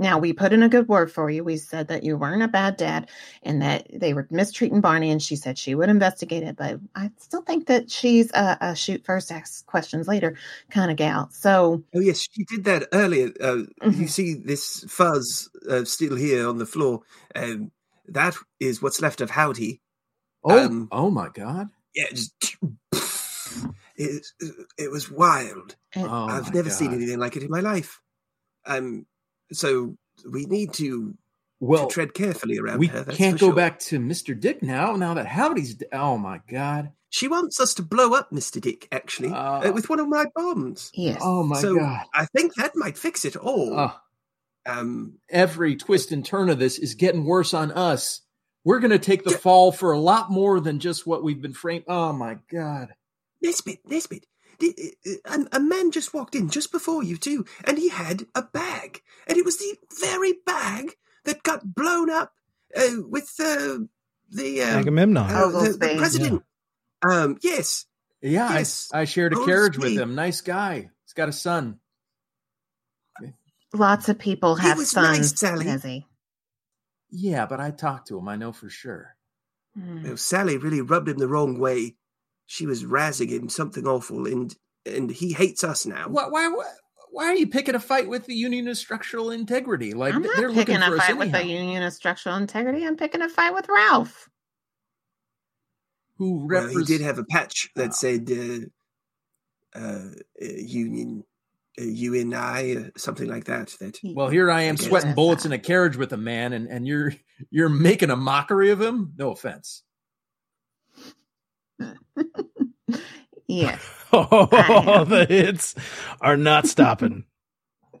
Speaker 6: Now we put in a good word for you. We said that you weren't a bad dad and that they were mistreating Barney, and she said she would investigate it. But I still think that she's a, a shoot first, ask questions later kind of gal. So
Speaker 7: Oh yes, she did that earlier. Uh, You
Speaker 6: Mhm.
Speaker 7: see this fuzz uh, still here on the floor. Um, that is what's left of Howdy.
Speaker 5: Oh
Speaker 7: Um,
Speaker 5: oh my God!
Speaker 7: Yeah, just, (laughs) it, it was wild.
Speaker 5: Oh
Speaker 7: I've
Speaker 5: my
Speaker 7: never seen anything like it in my life. Um, so we need to,
Speaker 5: Well,
Speaker 7: to tread carefully around
Speaker 5: we
Speaker 7: her.
Speaker 5: Can't go
Speaker 7: sure.
Speaker 5: back to Mister Dick now. Now that Howdy's. d- Oh my God!
Speaker 7: She wants us to blow up Mister Dick, actually,
Speaker 5: Uh,
Speaker 7: uh, with one of my bombs.
Speaker 6: yes,
Speaker 5: Oh my
Speaker 7: so
Speaker 5: God!
Speaker 7: I think that might fix it all.
Speaker 5: Oh,
Speaker 7: Um,
Speaker 5: every twist and turn of this is getting worse on us. We're going to take the fall for a lot more than just what we've been framed. Oh my God.
Speaker 7: Nezbit, Nezbit, Di- A, a man just walked in just before you too, and he had a bag, and it was the very bag that got blown up uh, with uh, the uh,
Speaker 1: Agamemnon.
Speaker 7: uh, the, the
Speaker 6: space.
Speaker 7: president. Um, yes,
Speaker 5: Yeah,
Speaker 7: Yes.
Speaker 5: I, I shared a
Speaker 7: Oh,
Speaker 5: carriage with him. Nice guy. He's got a son.
Speaker 6: Lots of people
Speaker 7: He
Speaker 6: have
Speaker 7: was
Speaker 6: sons,
Speaker 7: nice, Sallie.
Speaker 6: Nezzy.
Speaker 5: Yeah, but I talked to him. I know for sure.
Speaker 7: Well, Sallie really rubbed him the wrong way. She was razzing him something awful, and and he hates us now.
Speaker 5: Why, why, why, why are you picking a fight with the Union of Structural Integrity? Like
Speaker 6: I'm
Speaker 5: they're
Speaker 6: not
Speaker 5: looking
Speaker 6: picking
Speaker 5: for
Speaker 6: a fight with the. Union of Structural Integrity. I'm picking a fight with Ralph.
Speaker 5: Who
Speaker 7: Well, he did have a patch that
Speaker 5: Oh.
Speaker 7: said uh, uh, uh, Union, uh, UNI, uh, something like that. That
Speaker 5: Well, here I am
Speaker 7: I
Speaker 5: sweating bullets
Speaker 6: not-
Speaker 5: in a carriage with a man, and, and you're (laughs) you're making a mockery of him. No offense.
Speaker 6: Yes. (laughs)
Speaker 1: Oh, the hits are not stopping. (laughs)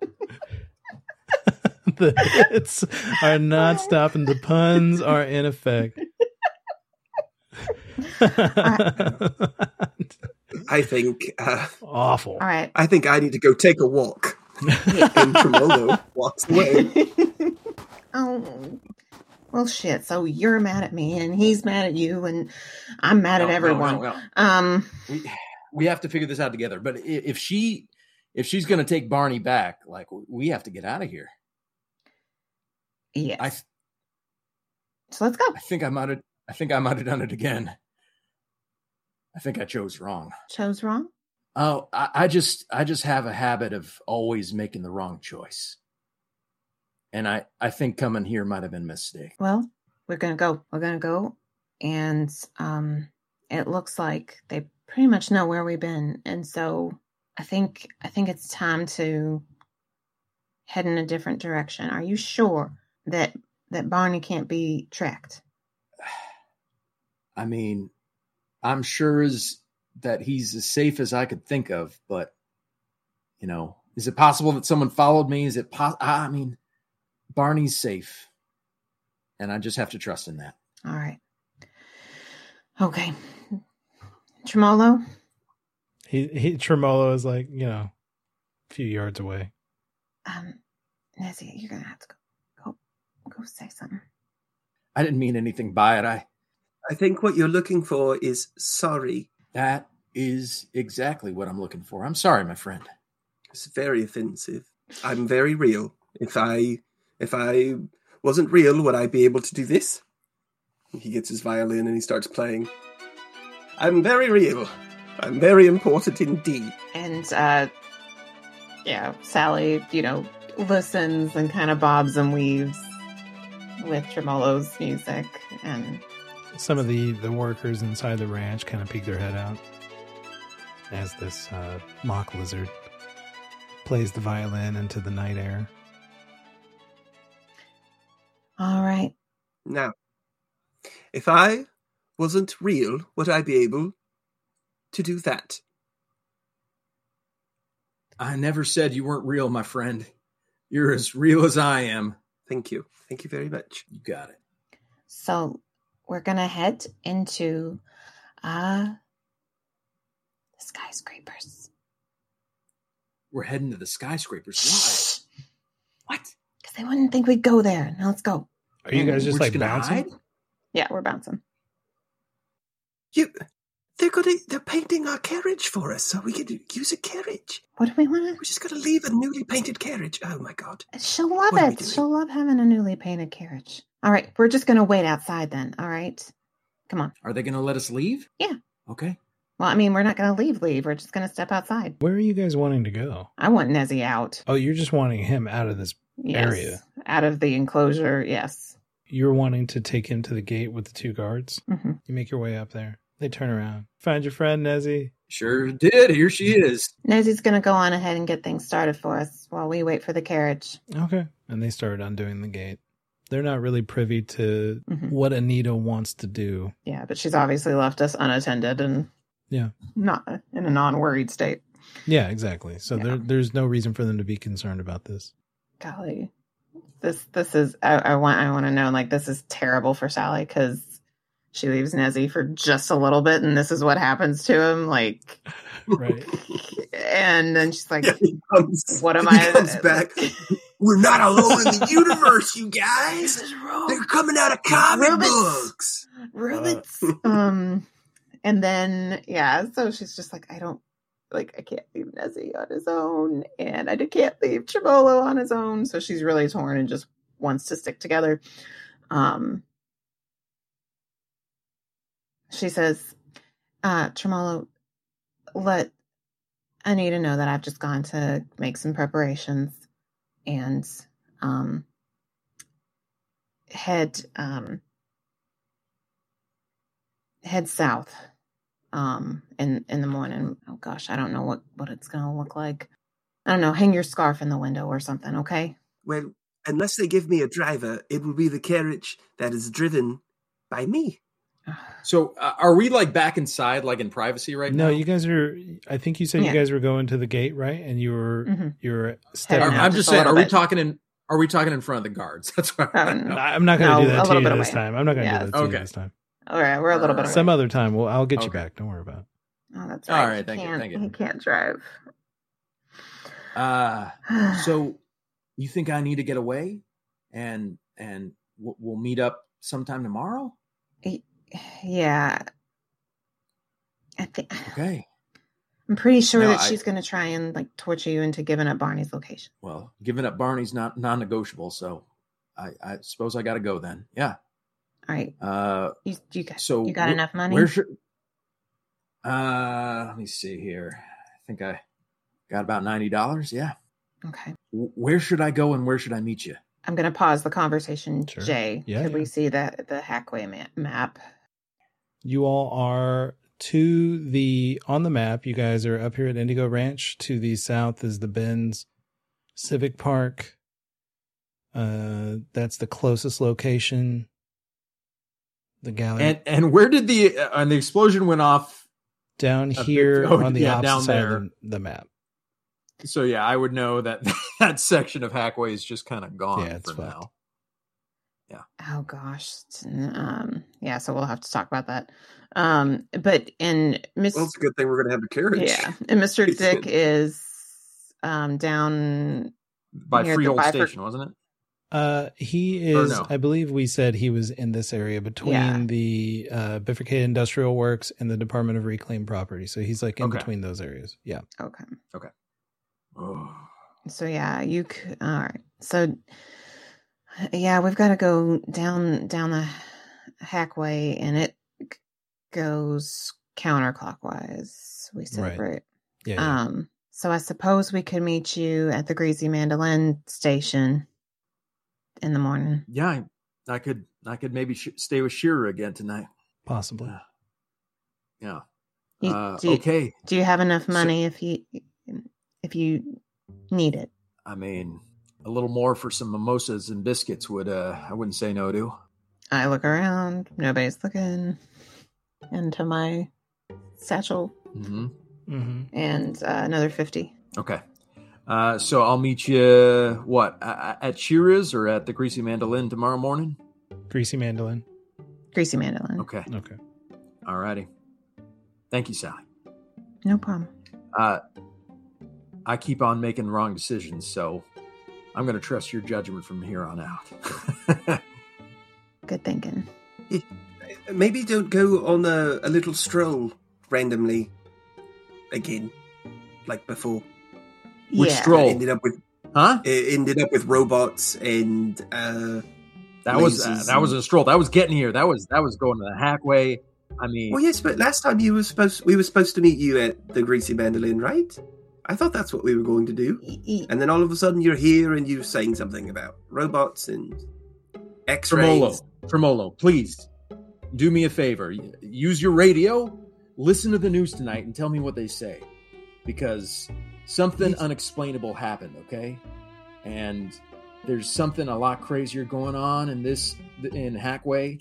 Speaker 1: the hits are not stopping. The puns are in effect.
Speaker 7: I (laughs) think uh,
Speaker 1: Awful.
Speaker 6: All right.
Speaker 7: I think I need to go take a walk. and Tremolo walks away.
Speaker 6: oh. Well, shit. So you're mad at me, and he's mad at you, and I'm mad
Speaker 5: No,
Speaker 6: at everyone.
Speaker 5: no, no.
Speaker 6: Um.
Speaker 5: We we have to figure this out together. But if she if she's going to take Barney back, like we have to get out of here.
Speaker 6: Yes.
Speaker 5: I
Speaker 6: so let's go.
Speaker 5: I think I might have I think I might have done it again. I think I chose wrong.
Speaker 6: Chose wrong.
Speaker 5: Oh, I, I just I just have a habit of always making the wrong choice. And I I think coming here might have been a mistake.
Speaker 6: Well, we're gonna go. We're gonna go, and um, it looks like they pretty much know where we've been, and so I think I think it's time to head in a different direction. Are you sure that that Barney can't be tracked? (sighs)
Speaker 5: I mean, I'm sure as that he's as safe as I could think of, but you know, is it possible that someone followed me? Is it pos- I mean, Barney's safe. And I just have to trust in that.
Speaker 6: All right. Okay. Tremolo,
Speaker 1: He he Tremolo is like, you know, a few yards away.
Speaker 6: um, Nezzy, you're gonna have to go, go, go say something.
Speaker 5: I didn't mean anything by it. I
Speaker 7: I think what you're looking for is sorry.
Speaker 5: that is exactly what I'm looking for. I'm sorry, my friend.
Speaker 7: It's very offensive. I'm very real. If I if I wasn't real, would I be able to do this? He gets his violin and he starts playing. I'm very real. I'm very important indeed.
Speaker 6: and uh yeah sallie you know listens and kind of bobs and weaves with tremolo's music and
Speaker 1: Some of the the workers inside the ranch kind of peek their head out as this uh, mock lizard plays the violin into the night air.
Speaker 6: All right
Speaker 7: Now, if I wasn't real, would I be able to do that?
Speaker 5: I never said you weren't real, my friend. You're as real as I am.
Speaker 7: Thank you. Thank you very much.
Speaker 5: You got it.
Speaker 6: so we're gonna head into uh the skyscrapers
Speaker 5: We're heading to the skyscrapers. Why? What?
Speaker 6: because they wouldn't think we'd go there now let's go
Speaker 1: Are you oh, guys
Speaker 5: We're
Speaker 1: just like
Speaker 5: gonna
Speaker 1: bouncing?
Speaker 5: hide?
Speaker 6: yeah we're bouncing
Speaker 7: You, they're gonna, they're painting our carriage for us, so we can use a carriage.
Speaker 6: what do we want
Speaker 7: We're just gonna leave a newly painted carriage. Oh my god!
Speaker 6: she'll love
Speaker 7: What
Speaker 6: it she'll love having a newly painted carriage all right we're just gonna wait outside then all right come on
Speaker 5: Are they going to let us leave?
Speaker 6: Yeah.
Speaker 5: Okay.
Speaker 6: Well, I mean, we're not going to leave, leave. We're just going to step outside.
Speaker 1: Where are you guys wanting to go?
Speaker 6: I want Nezzy out.
Speaker 1: Oh, you're just wanting him out of this.
Speaker 6: Yes.
Speaker 1: Area.
Speaker 6: Out of the enclosure, yes.
Speaker 1: You're wanting to take him to the gate with the two guards.
Speaker 6: hmm
Speaker 1: You make your way up there. They turn around. Find your friend, Nezzy.
Speaker 5: Sure did. Here she is.
Speaker 6: Nezzy's going to go on ahead and get things started for us while we wait for the carriage.
Speaker 1: Okay. And they start undoing the gate. They're not really privy to
Speaker 6: Mhm.
Speaker 1: what Anita wants to do.
Speaker 6: Yeah, but she's obviously left us unattended and
Speaker 1: Yeah.
Speaker 6: not in a non-worried state.
Speaker 1: Yeah, exactly. So
Speaker 6: Yeah.
Speaker 1: there, there's no reason for them to be concerned about this.
Speaker 6: Golly, this this is I, I want I want to know like this is terrible for Sallie because she leaves Nezzy for just a little bit and this is what happens to him. Like (laughs)
Speaker 1: right.
Speaker 6: And then she's like,
Speaker 7: Yeah, he comes,
Speaker 6: What am I-
Speaker 7: comes (laughs) back. We're not alone in the (laughs) universe, you guys. They're coming out of comic
Speaker 6: Rubens.
Speaker 7: books.
Speaker 6: Rubens. um, and then yeah, so she's just like, I don't like, I can't leave Nezzy on his own, and I can't leave Chimolo on his own. So she's really torn and just wants to stick together. Um, she says, uh, Tremolo, let Anita know that I've just gone to make some preparations and um head um head south um in in the morning. Oh gosh, I don't know what what it's gonna look like. I don't know, hang your scarf in the window or something, okay?
Speaker 7: Well, unless they give me a driver, it will be the carriage that is driven by me. (sighs)
Speaker 5: So, uh, are we like back inside, like in privacy right
Speaker 1: No,
Speaker 5: now?
Speaker 1: No, you guys are. I think you said
Speaker 6: Yeah.
Speaker 1: you guys were going to the gate, right? And you were
Speaker 6: Mhm.
Speaker 1: you were
Speaker 5: Are-
Speaker 1: stepping out.
Speaker 5: I'm
Speaker 6: Just
Speaker 5: just saying.
Speaker 6: little
Speaker 5: Are we talking in? Are we talking in front of the guards? (laughs) That's what. I wanna
Speaker 6: no.
Speaker 5: know.
Speaker 1: I'm not going to
Speaker 6: No,
Speaker 1: do that to you this time. I'm not going to
Speaker 6: Yeah.
Speaker 1: do that to
Speaker 5: Okay.
Speaker 1: you this time.
Speaker 6: All right, we're a little bit away.
Speaker 1: Some other time. Well, I'll get you back. Don't worry about it.
Speaker 6: Oh, that's
Speaker 5: All
Speaker 6: right.
Speaker 5: right,
Speaker 6: he
Speaker 5: thank you, thank you.
Speaker 6: He can't drive. (sighs)
Speaker 5: Uh, (sighs) so you think I need to get away, and and we'll, we'll meet up sometime tomorrow?
Speaker 6: yeah. I think (sighs)
Speaker 5: Okay.
Speaker 6: I'm pretty sure
Speaker 5: No,
Speaker 6: that
Speaker 5: I-
Speaker 6: she's going to try and like torture you into giving up Barney's location.
Speaker 5: Well, giving up Barney's not non-negotiable, so I, I suppose I got to go then. Yeah.
Speaker 6: All right,
Speaker 5: Uh,
Speaker 6: you you got
Speaker 5: so
Speaker 6: you got
Speaker 5: wh-
Speaker 6: enough money?
Speaker 5: Where should? Uh, let me see here. I think I got about ninety dollars. Yeah.
Speaker 6: okay,
Speaker 5: W- Where should I go and where should I meet you?
Speaker 6: I'm going to pause the conversation.
Speaker 1: Sure.
Speaker 6: Jae,
Speaker 1: Yeah,
Speaker 6: could
Speaker 1: yeah.
Speaker 6: we see that the Hackway ma- map?
Speaker 1: You all are to the on the map. You guys are up here at Indigo Ranch. To the south is the Benz Civic Park. Uh, that's the closest location. The gallery
Speaker 5: And and where did the uh, and the explosion went off?
Speaker 1: down
Speaker 5: a bit-
Speaker 1: here
Speaker 5: oh,
Speaker 1: on the
Speaker 5: yeah,
Speaker 1: opposite
Speaker 5: down
Speaker 1: side
Speaker 5: there.
Speaker 1: of the, the map.
Speaker 5: So yeah, I would know that (laughs) that section of Hackway is just kind of gone
Speaker 1: Yeah, it's
Speaker 5: for
Speaker 1: fucked.
Speaker 5: now. Yeah.
Speaker 6: Oh gosh, um, yeah. So we'll have to talk about that. Um, but in Miss,
Speaker 7: Well, it's a good thing we're going to have the carriage.
Speaker 6: yeah, and Mr. (laughs) Dick is um down
Speaker 5: By Freehold
Speaker 6: Bifur-
Speaker 5: Station, wasn't it?
Speaker 1: Uh, he is.
Speaker 5: no?
Speaker 1: I believe we said he was in this area between
Speaker 6: Yeah.
Speaker 1: the uh, Bifurcated Industrial Works and the Department of Reclaimed Property. So he's like in
Speaker 5: Okay.
Speaker 1: between those areas. Yeah.
Speaker 6: okay. Okay.
Speaker 5: Oh.
Speaker 6: So yeah, you could. All right. So yeah, we've got to go down down the hackway, and it g- goes counterclockwise. We said
Speaker 1: Right.
Speaker 6: right.
Speaker 1: Yeah. yeah.
Speaker 6: Um. So I suppose we could meet you at the Greasy Mandolin station in the morning.
Speaker 5: Yeah, I, I could I could maybe sh- stay with Shearer again tonight.
Speaker 1: Possibly.
Speaker 5: Yeah.
Speaker 6: You-
Speaker 5: Uh,
Speaker 6: do, you,
Speaker 5: okay.
Speaker 6: do you have enough
Speaker 5: So-
Speaker 6: money if you if you need it?
Speaker 5: I mean, a little more for some mimosas and biscuits would uh I wouldn't say no to.
Speaker 6: I look around. Nobody's looking into my satchel,
Speaker 5: hmm
Speaker 1: hmm
Speaker 6: and uh, another fifty.
Speaker 5: Okay. Uh, so I'll meet you what a- a- at Shearer's or at the Greasy Mandolin tomorrow morning.
Speaker 1: Greasy mandolin.
Speaker 6: Greasy mandolin.
Speaker 5: Okay.
Speaker 1: Okay.
Speaker 5: All righty. Thank you, Sallie.
Speaker 6: No problem.
Speaker 5: Uh, I keep on making wrong decisions, so I'm going to trust your judgment from here on out.
Speaker 6: Good thinking. (laughs)
Speaker 7: Maybe don't go on a, a little stroll randomly again, like before.
Speaker 5: Which
Speaker 6: yeah.
Speaker 5: stroll?
Speaker 7: Ended up with
Speaker 5: huh?
Speaker 7: it ended up with robots and uh,
Speaker 5: That was uh,
Speaker 7: Lasers
Speaker 5: that was a stroll. That was getting here. That was that was going to the Hackway. I mean,
Speaker 7: well, yes, but last time you were supposed we were supposed to meet you at the Greasy Mandolin, right? I thought that's what we were going to do. And then all of a sudden you're here and you're saying something about robots and
Speaker 5: Tremolo,
Speaker 7: X-rays.
Speaker 5: Tremolo, please do me a favor. Use your radio. Listen to the news tonight and tell me what they say, because something
Speaker 7: Yes.
Speaker 5: unexplainable happened. Okay, and there's something a lot crazier going on in this in Hackway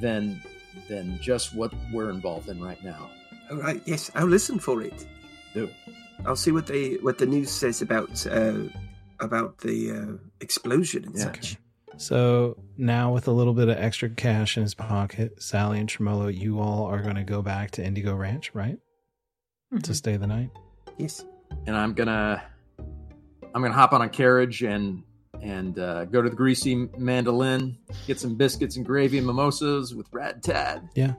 Speaker 5: than than just what we're involved in right now.
Speaker 7: All right, yes, I'll listen for it.
Speaker 5: Do.
Speaker 7: I'll see what they what the news says about uh, about the uh, explosion and
Speaker 5: Yeah.
Speaker 7: such.
Speaker 1: So now, with a little bit of extra cash in his pocket, Sallie and Tremolo, you all are going to go back to Indigo Ranch, right? to stay the night.
Speaker 7: Yes.
Speaker 5: And I'm gonna I'm gonna hop on a carriage and and uh, go to the greasy mandolin, get some biscuits and gravy and mimosas with Rad Tad. Yeah.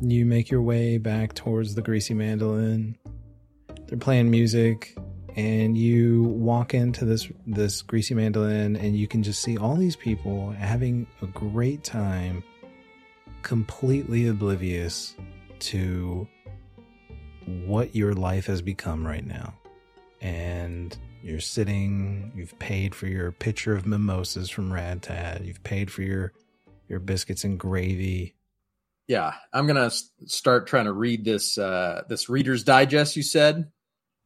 Speaker 1: You make your way back towards the greasy mandolin. They're playing music, and you walk into this this greasy mandolin, and you can just see all these people having a great time, completely oblivious to what your life has become right now. And you're sitting, you've paid for your pitcher of mimosas from Rad Tad, you've paid for your your biscuits and gravy.
Speaker 5: Yeah, I'm gonna start trying to read this uh, this Reader's Digest. You said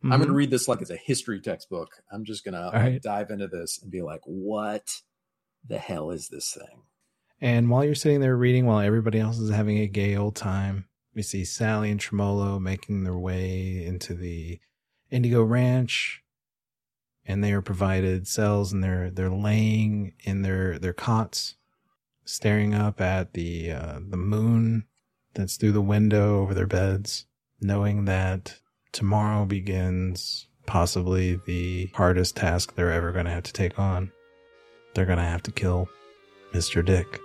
Speaker 5: I'm
Speaker 1: Mhm.
Speaker 5: gonna read this like it's a history textbook. I'm just gonna like,
Speaker 1: right.
Speaker 5: dive into this and be like, what the hell is this thing?
Speaker 1: And while you're sitting there reading, while everybody else is having a gay old time, we see Sallie and Tremolo making their way into the Indigo Ranch, and they are provided cells, and they're they're laying in their their cots, staring up at the uh, the moon that's through the window over their beds, knowing that tomorrow begins possibly the hardest task they're ever going to have to take on. They're going to have to kill Mr. Dick.